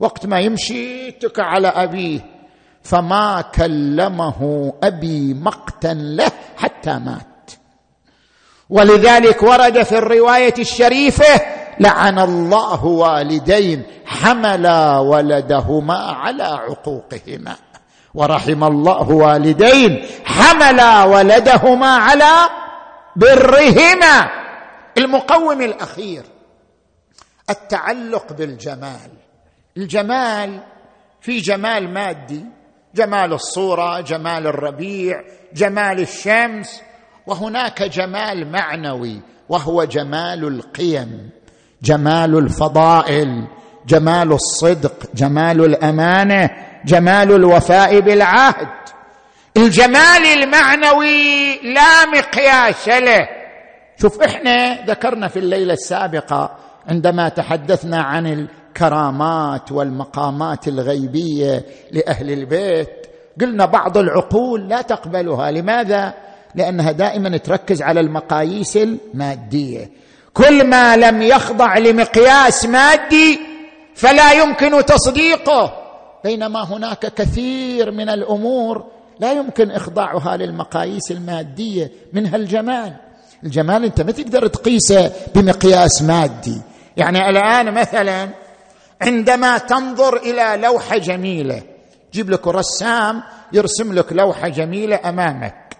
وقت ما يمشي يتكئ على أبيه فما كلمه أبي مقتا له حتى مات. ولذلك ورد في الرواية الشريفة لعن الله والدين حملا ولدهما على عقوقهما. ورحم الله والدين حملا ولدهما على برهما المقوم الأخير التعلق بالجمال. الجمال في جمال مادي جمال الصورة جمال الربيع جمال الشمس وهناك جمال معنوي وهو جمال القيم جمال الفضائل جمال الصدق جمال الأمانة جمال الوفاء بالعهد. الجمال المعنوي لا مقياس له. شوف إحنا ذكرنا في الليلة السابقة عندما تحدثنا عن الكرامات والمقامات الغيبية لأهل البيت قلنا بعض العقول لا تقبلها. لماذا؟ لأنها دائما تركز على المقاييس المادية. كل ما لم يخضع لمقياس مادي فلا يمكن تصديقه. بينما هناك كثير من الأمور لا يمكن إخضاعها للمقاييس المادية منها الجمال الجمال أنت ما تقدر تقيسه بمقياس مادي. يعني الآن مثلا عندما تنظر إلى لوحة جميلة جيب لك رسام يرسم لك لوحة جميلة أمامك.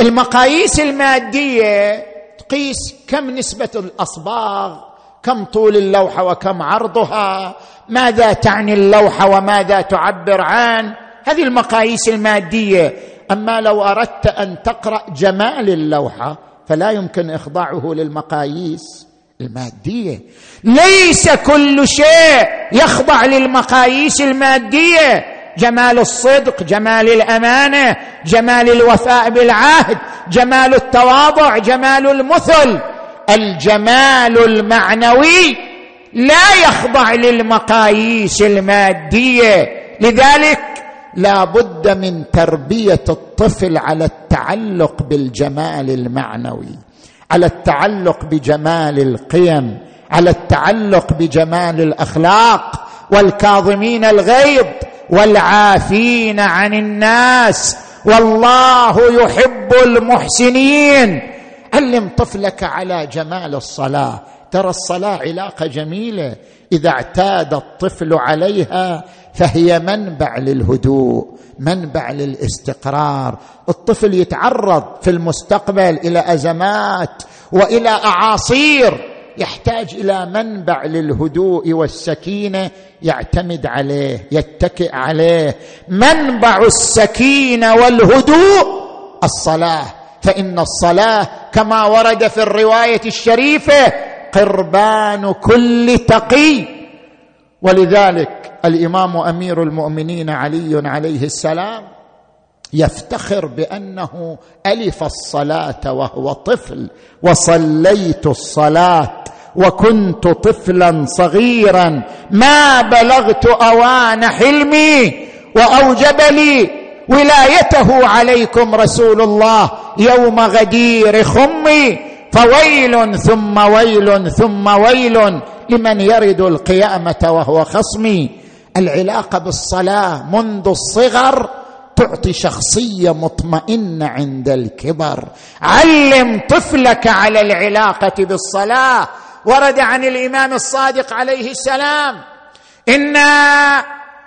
المقاييس المادية تقيس كم نسبة الأصباغ كم طول اللوحة وكم عرضها ماذا تعني اللوحة وماذا تعبر عن هذه المقاييس المادية. أما لو أردت أن تقرأ جمال اللوحة فلا يمكن إخضاعه للمقاييس المادية. ليس كل شيء يخضع للمقاييس المادية. جمال الصدق جمال الأمانة جمال الوفاء بالعهد جمال التواضع جمال المثل. الجمال المعنوي لا يخضع للمقاييس المادية. لذلك لا بد من تربية الطفل على التعلق بالجمال المعنوي على التعلق بجمال القيم على التعلق بجمال الأخلاق والكاظمين الغيظ والعافين عن الناس. والله يحب المحسنين. علم طفلك على جمال الصلاة. ترى الصلاة علاقة جميلة. إذا اعتاد الطفل عليها فهي منبع للهدوء منبع للاستقرار. الطفل يتعرض في المستقبل إلى أزمات وإلى أعاصير يحتاج إلى منبع للهدوء والسكينة يعتمد عليه يتكئ عليه. منبع السكينة والهدوء الصلاة. فإن الصلاة كما ورد في الرواية الشريفة قربان كل تقي. ولذلك الإمام أمير المؤمنين علي عليه السلام يفتخر بأنه ألف الصلاة وهو طفل وصليت الصلاة وكنت طفلا صغيرا ما بلغت أوان حلمي وأوجب لي ولايته عليكم رسول الله يوم غدير خمي فويل ثم ويل ثم ويل لمن يرد القيامة وهو خصمي العلاقة بالصلاة منذ الصغر تعطي شخصية مطمئنة عند الكبر. علم طفلك على العلاقة بالصلاة. ورد عن الإمام الصادق عليه السلام إنا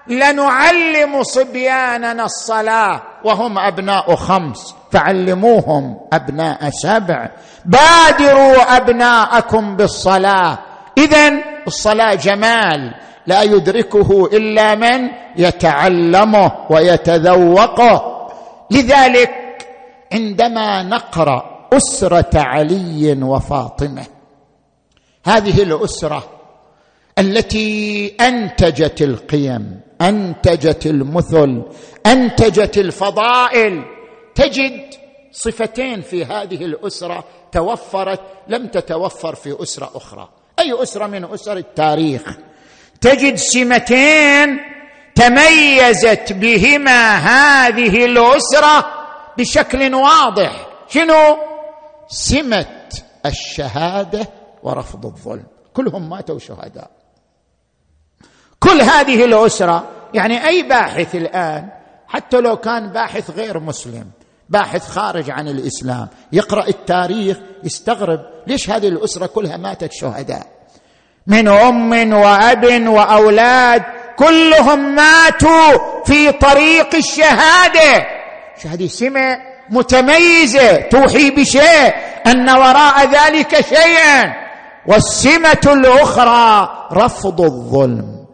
لنعلم صبياننا الصلاة وهم أبناء خمس فعلموهم أبناء سبع. بادروا أبناءكم بالصلاة. اذا الصلاة جمال. لا يدركه إلا من يتعلمه ويتذوقه. لذلك عندما نقرأ أسرة علي وفاطمة هذه الأسرة التي أنتجت القيم أنتجت المثل أنتجت الفضائل تجد صفتين في هذه الأسرة توفرت لم تتوفر في أسرة أخرى. أي أسرة من أسر التاريخ؟ تجد سمتين تميزت بهما هذه الأسرة بشكل واضح. شنو؟ سمة الشهادة ورفض الظلم. كلهم ماتوا شهداء. كل هذه الأسرة يعني أي باحث الآن حتى لو كان باحث غير مسلم باحث خارج عن الإسلام يقرأ التاريخ يستغرب ليش هذه الأسرة كلها ماتت شهداء؟ من أم وأب وأولاد كلهم ماتوا في طريق الشهادة. هذه سمه متميزة توحي بشيء أن وراء ذلك شيئا. والسمة الأخرى رفض الظلم.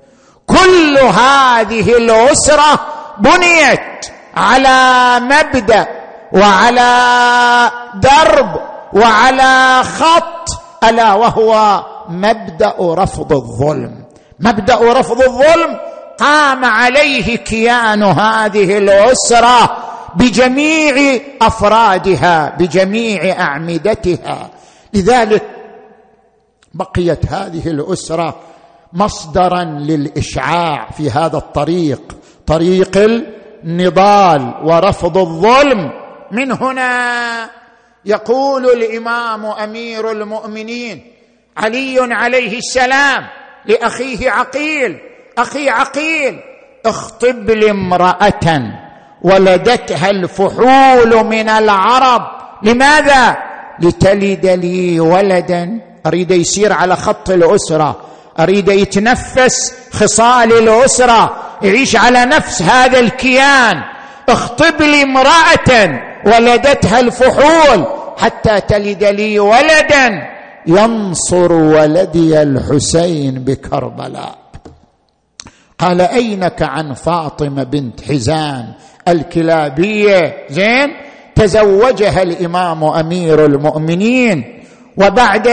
كل هذه الأسرة بنيت على مبدأ وعلى درب وعلى خط ألا وهو مبدأ رفض الظلم. مبدأ رفض الظلم قام عليه كيان هذه الأسرة بجميع أفرادها بجميع أعمدتها. لذلك بقيت هذه الأسرة مصدرا للإشعاع في هذا الطريق طريق النضال ورفض الظلم. من هنا يقول الإمام أمير المؤمنين علي عليه السلام لأخيه عقيل. أخي عقيل اخطب لي امراه ولدتها الفحول من العرب. لماذا؟ لتلد لي ولدا. أريد يسير على خط الأسرة. أريد يتنفس خصال الأسرة. يعيش على نفس هذا الكيان. اخطب لي امراه ولدتها الفحول حتى تلد لي ولدا. ينصر ولدي الحسين بكربلاء. قال أينك عن فاطمة بنت حزام الكلابية؟ زين. تزوجها الإمام أمير المؤمنين وبعد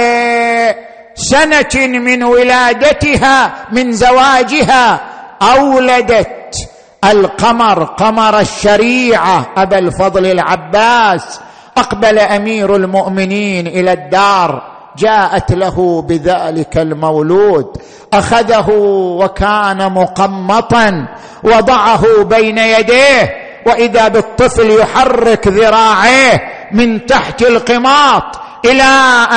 سنة من ولادتها من زواجها أولدت القمر قمر الشريعة أبا الفضل العباس. أقبل أمير المؤمنين إلى الدار. جاءت له بذلك المولود. أخذه وكان مقمطا وضعه بين يديه وإذا بالطفل يحرك ذراعيه من تحت القماط إلى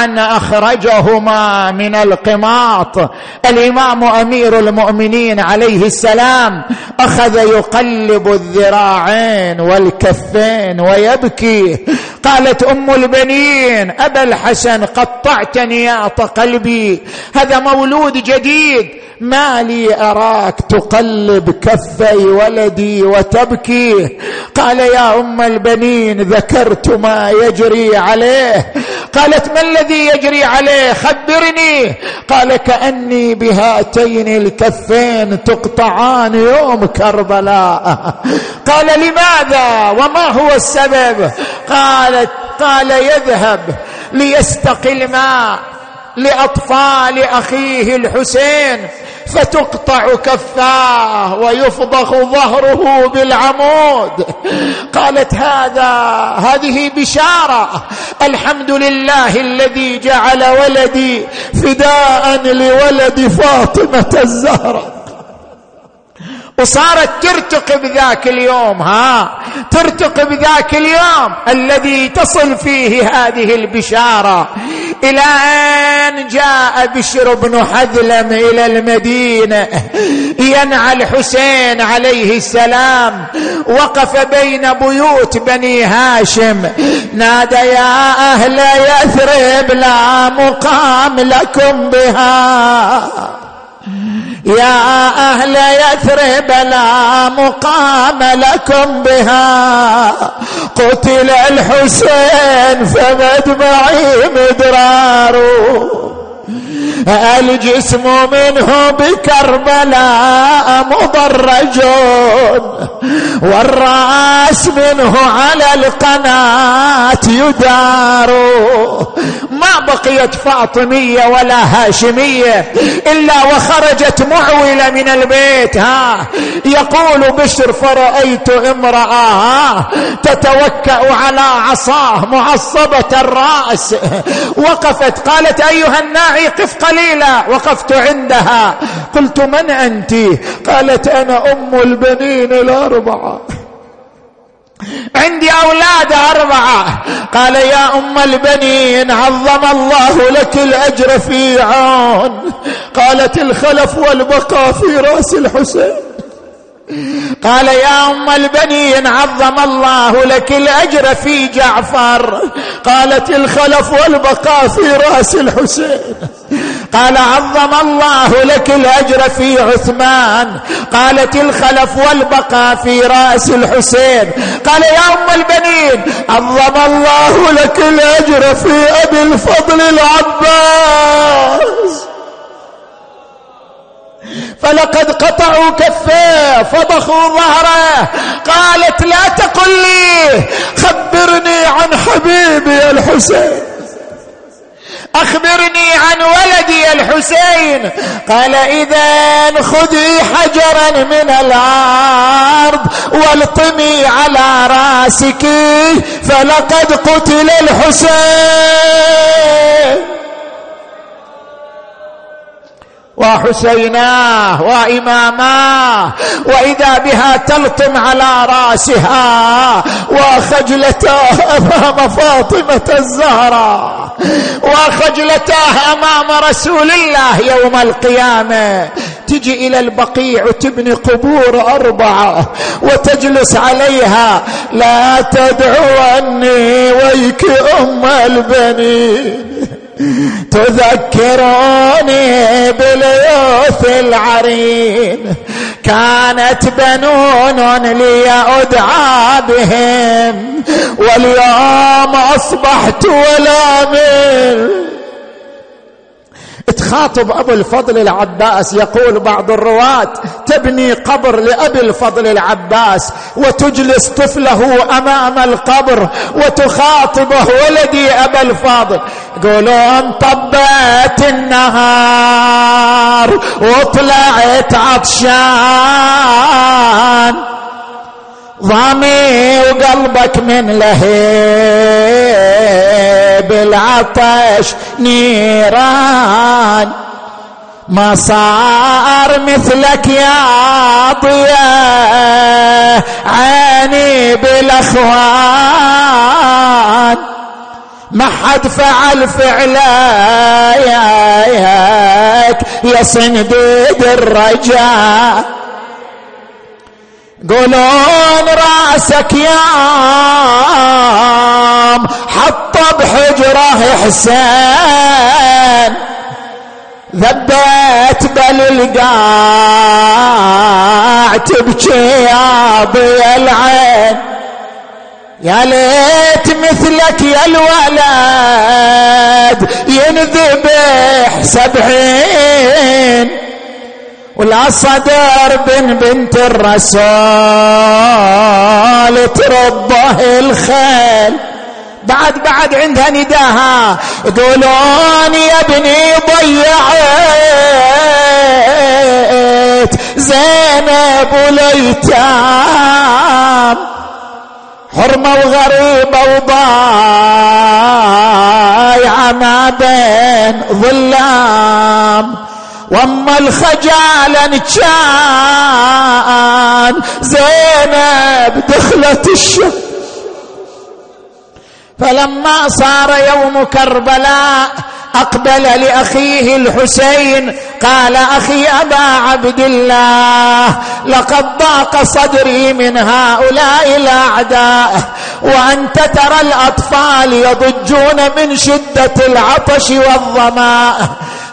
أن أخرجهما من القماط. الإمام أمير المؤمنين عليه السلام أخذ يقلب الذراعين والكفين ويبكي. قالت أم البنين أبا الحسن قطعت نياط قلبي. هذا مولود جديد. ما لي أراك تقلب كفي ولدي وتبكي. قال يا أم البنين ذكرت ما يجري عليه. قالت ما الذي يجري عليه؟ خبرني. قال كأني بهاتين الكفين تقطعان يوم كربلاء. قال لماذا؟ وما هو السبب؟ قالت قال يذهب ليستقي الماء لأطفال أخيه الحسين. فتقطع كفاه ويفضخ ظهره بالعمود. قالت هذا هذه بشارة. الحمد لله الذي جعل ولدي فداء لولد فاطمة الزهراء وصارت ترتقب ذاك اليوم ها؟ ترتقب ذاك اليوم الذي تصل فيه هذه البشارة. إلى أن جاء بشر بن حذلم إلى المدينة. ينعى الحسين عليه السلام. وقف بين بيوت بني هاشم. نادى يا أهل يثرب لا مقام لكم بها. يا أهل يثرب لا مقام لكم بها. قتل الحسين فمدمعي مدرار. الجسم منه بكربلاء مضرج والرأس منه على القناة يدار. ما بقيت فاطمية ولا هاشمية إلا وخرجت معولة من البيت ها. يقول بشر فرأيت امرأة تتوكأ على عصاه معصبة الرأس. وقفت قالت أيها الناعي قف قليلا وقفت عندها. قلت من أنت؟ قالت أنا أم البنين الأربعة. عندي أولاد أربعة. قال يا أم البنين عظم الله لك الأجر في عون. قالت الخلف والبقاء في رأس الحسين. قال يا أم البنين عظم الله لك الأجر في جعفر. قالت الخلف والبقاء في رأس الحسين. قال عظم الله لك الأجر في عثمان. قالت الخلف والبقاء في رأس الحسين. قال يا أم البنين عظم الله لك الأجر في أبي الفضل العباس. فلقد قطعوا كفيه فضخوا ظهره. قالت لا تقل لي خبرني عن حبيبي الحسين. أخبرني عن ولدي الحسين. قال اذا خذي حجرا من الأرض والطمي على رأسك. فلقد قتل الحسين. وحسيناه وإماماه وإذا بها تلطم على رأسها وخجلتاه أمام فاطمة الزهراء وخجلتاه أمام رسول الله يوم القيامة تجي إلى البقيع وتبني قبور أربعة وتجلس عليها لا تدعوني ويك أم البنين. تذكروني باليوث العرين. كانت بنون لي أدعى بهم واليوم أصبحت ولا من تخاطب أبو الفضل العباس يقول بعض الرواة تبني قبر لأبي الفضل العباس وتجلس طفله أمام القبر وتخاطبه ولدي أبا الفاضل يقولون طبت النهار وطلعت عطشان. ضامي وقلبك من لهيب العطش نيران. ما صار مثلك يا ضياء عيني بالأخوان. ما حد فعل فعلاك يا صنديد الرجاء. قولون رأسك يام حط بحجرة حسين. ذبت بل القاع تبكي يا ضي العين. يا ليت مثلك يا الولد ينذبح سبعين ولا صدر بن بنت الرسول تربه الخيل. بعد بعد عندها نداها. يقولون يا ابني ضيعت. زينب وليتام حرمة وغريبة وضايعة ما بين ظلام. واما الخجالة كان زينب دخلت الشم فلما صار يوم كربلاء اقبل لاخيه الحسين قال أخي ابا عبد الله لقد ضاق صدري من هؤلاء الاعداء وانت ترى الاطفال يضجون من شده العطش والظماء.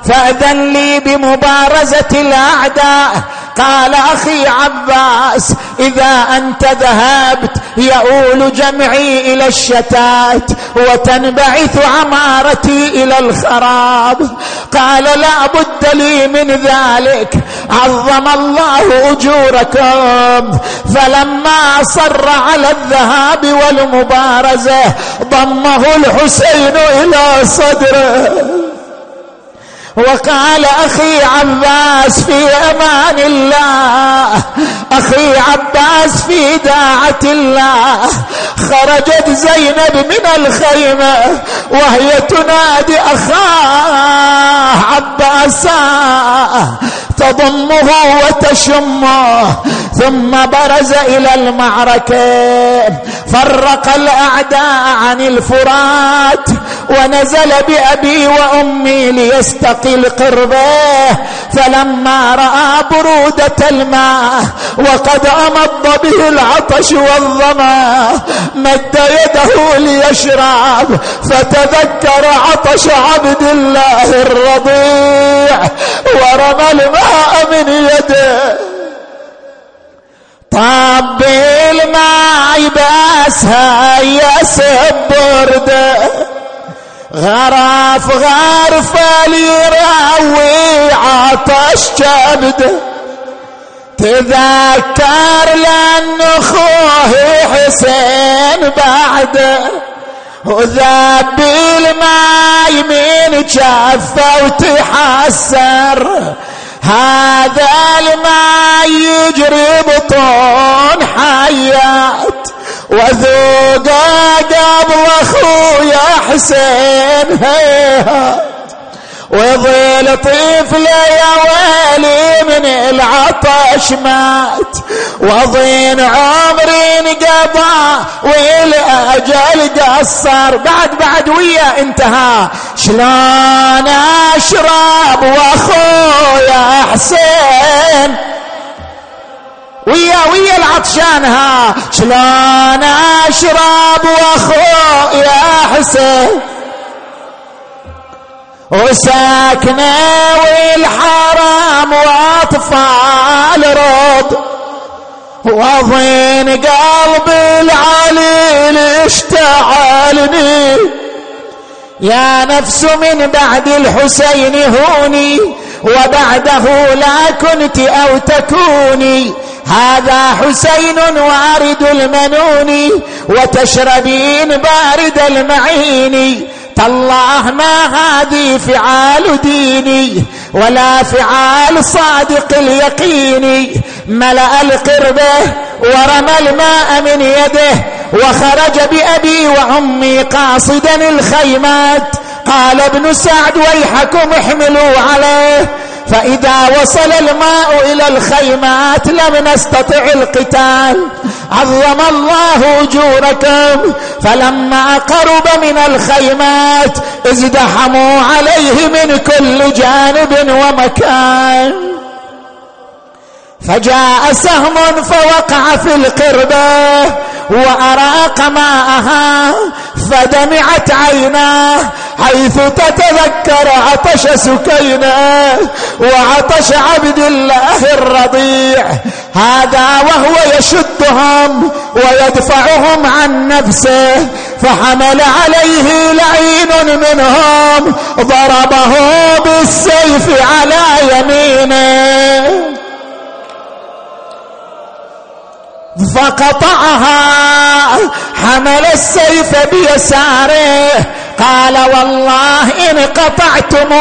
فأذن لي بمبارزة الأعداء. قال أخي عباس إذا أنت ذهبت يؤول جمعي إلى الشتات وتنبعث عمارتي إلى الخراب. قال لا بد لي من ذلك عظم الله أجوركم. فلما صر على الذهاب والمبارزة ضمه الحسين إلى صدره. وقال أخي عباس في أمان الله. أخي عباس في داعة الله. خرجت زينب من الخيمة وهي تنادي أخاه عباسا. تضمه وتشمه ثم برز إلى المعركة. فرق الأعداء عن الفرات ونزل بأبي وأمي ليستقل قربه فلما رأى برودة الماء وقد أمض به العطش والظما مد يده ليشرب. فتذكر عطش عبد الله الرضيع ورمى الماء من يده. طب الماء بس يسب برده. غرف غرف ليروي عطش كبده تذكر لأن أخوه حسين بعده. وذاب الماي من جفة وتحسر. هذا الماء يجري بطون حيات وذوقه قبل أخويا حسين هيهات. وظل طفل يا ويلي من العطش مات. وظن عمري انقضى والأجل قصر. بعد بعد ويا انتهى. شلون أشرب وأخويا حسين؟ ويا ويا العطشان ها. شلون أشرب وأخويا حسين؟ وساكنة والحرام وأطفال رض وضين قلب العليل اشتعلني يا نفس من بعد الحسين هوني وبعده لا كنت أو تكوني. هذا حسين وارد المنون وتشربين بارد المعين. تالله ما هذه فعال ديني ولا فعال صادق اليقين ملأ القربة ورمى الماء من يده وخرج بأبي وأمي قاصدا الخيمات. قال ابن سعد ويحكم احملوا عليه. فإذا وصل الماء إلى الخيمات لم نستطع القتال. عظم الله أجوركم. فلما قرب من الخيمات ازدحموا عليه من كل جانب ومكان. فجاء سهم فوقع في القربة وأراق ماءها فدمعت عيناه حيث تتذكر عطش سكينة وعطش عبد الله الرضيع. هذا وهو يشدهم ويدفعهم عن نفسه فحمل عليه لعين منهم ضربه بالسيف على يمينه. فقطعها حمل السيف بيساره. قال والله إن قطعتم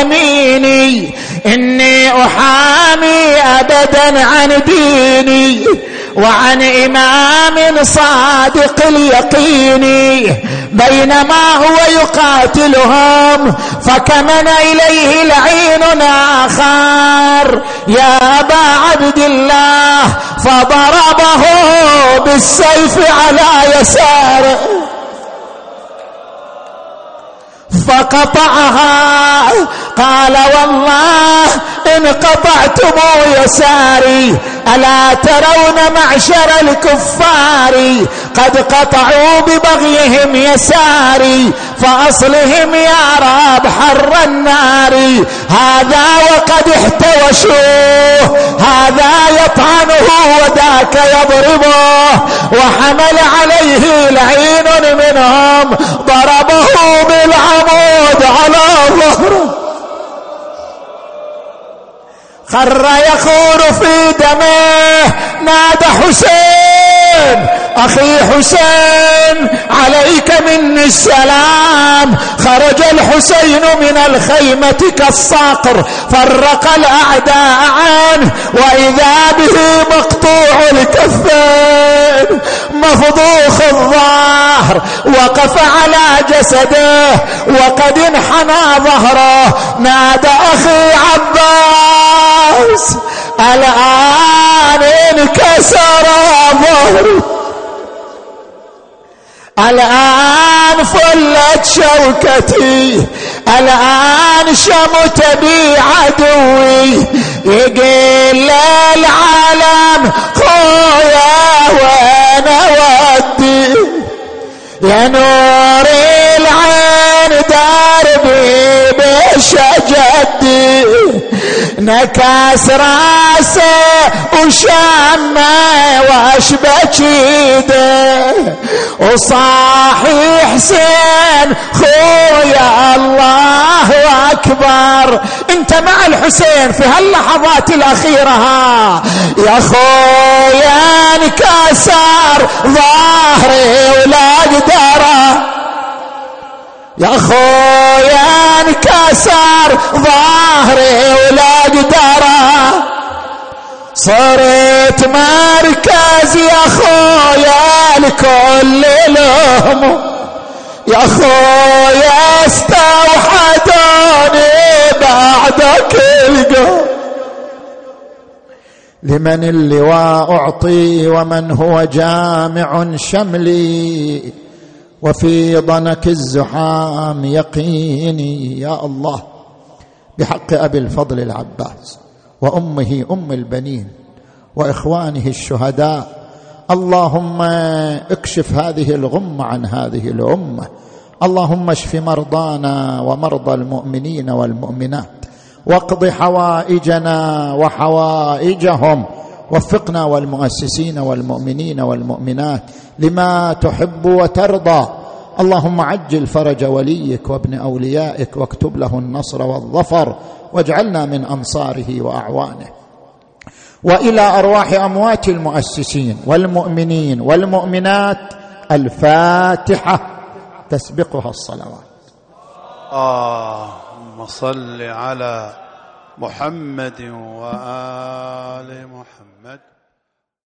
يميني إني أحامي ابدا عن ديني. وعن إمام صادق اليقين بينما هو يقاتلهم فكمن إليه لعين آخر. يا أبا عبد الله فضربه بالسيف على يساره. فقطعها. قال والله إن قطعتم يساري ألا ترون معشر الكفار؟ قد قطعوا ببغيهم يساري. فأصلهم يا رب حر النار. هذا وقد احتوشوه. هذا يطعنه وذاك يضربه. وحمل عليه لعين منهم. ضربه بالعمود على ظهره خر يخور في دمه. نادى حسين. أخي حسين عليك مني السلام. خرج الحسين من الخيمة كالصقر فرق الأعداء عنه وإذا به مقطوع الكفين. مفضوخ الظهر وقف على جسده وقد انحنى ظهره. نادى أخي عباس الآن انكسر ظهري الآن فلت شوكتي الآن شمت بي عدوي يقول للعالم خويا وأنا ودي يا نور العين دربي بشجدي. نكاس وشمه وأشبك ايده وصاحي حسين خويا الله أكبر. أنت مع الحسين في هاللحظات الأخيرة ها. يا خويا انكسر ظهري ولا اقدره يا خويا انكسر ظهري ولا اقدره صرت مركز يا خويا الكل لهم يا خويا استوحدوني أعداك يلقى لمن اللواء أعطي ومن هو جامع شملي. وفي ضنك الزحام يقيني يا الله. بحق أبي الفضل العباس. وأمه أم البنين وإخوانه الشهداء. اللهم اكشف هذه الغمة عن هذه الأمة. اللهم اشف مرضانا ومرضى المؤمنين والمؤمنات. واقض حوائجنا وحوائجهم. وفقنا والمؤسسين والمؤمنين والمؤمنات لما تحب وترضى. اللهم عجل فرج وليك وابن أوليائك واكتب له النصر والظفر. واجعلنا من أنصاره وأعوانه. وإلى أرواح أموات المؤسسين والمؤمنين والمؤمنات الفاتحة تسبقها الصلوات. اللهم صل على محمد وآل محمد.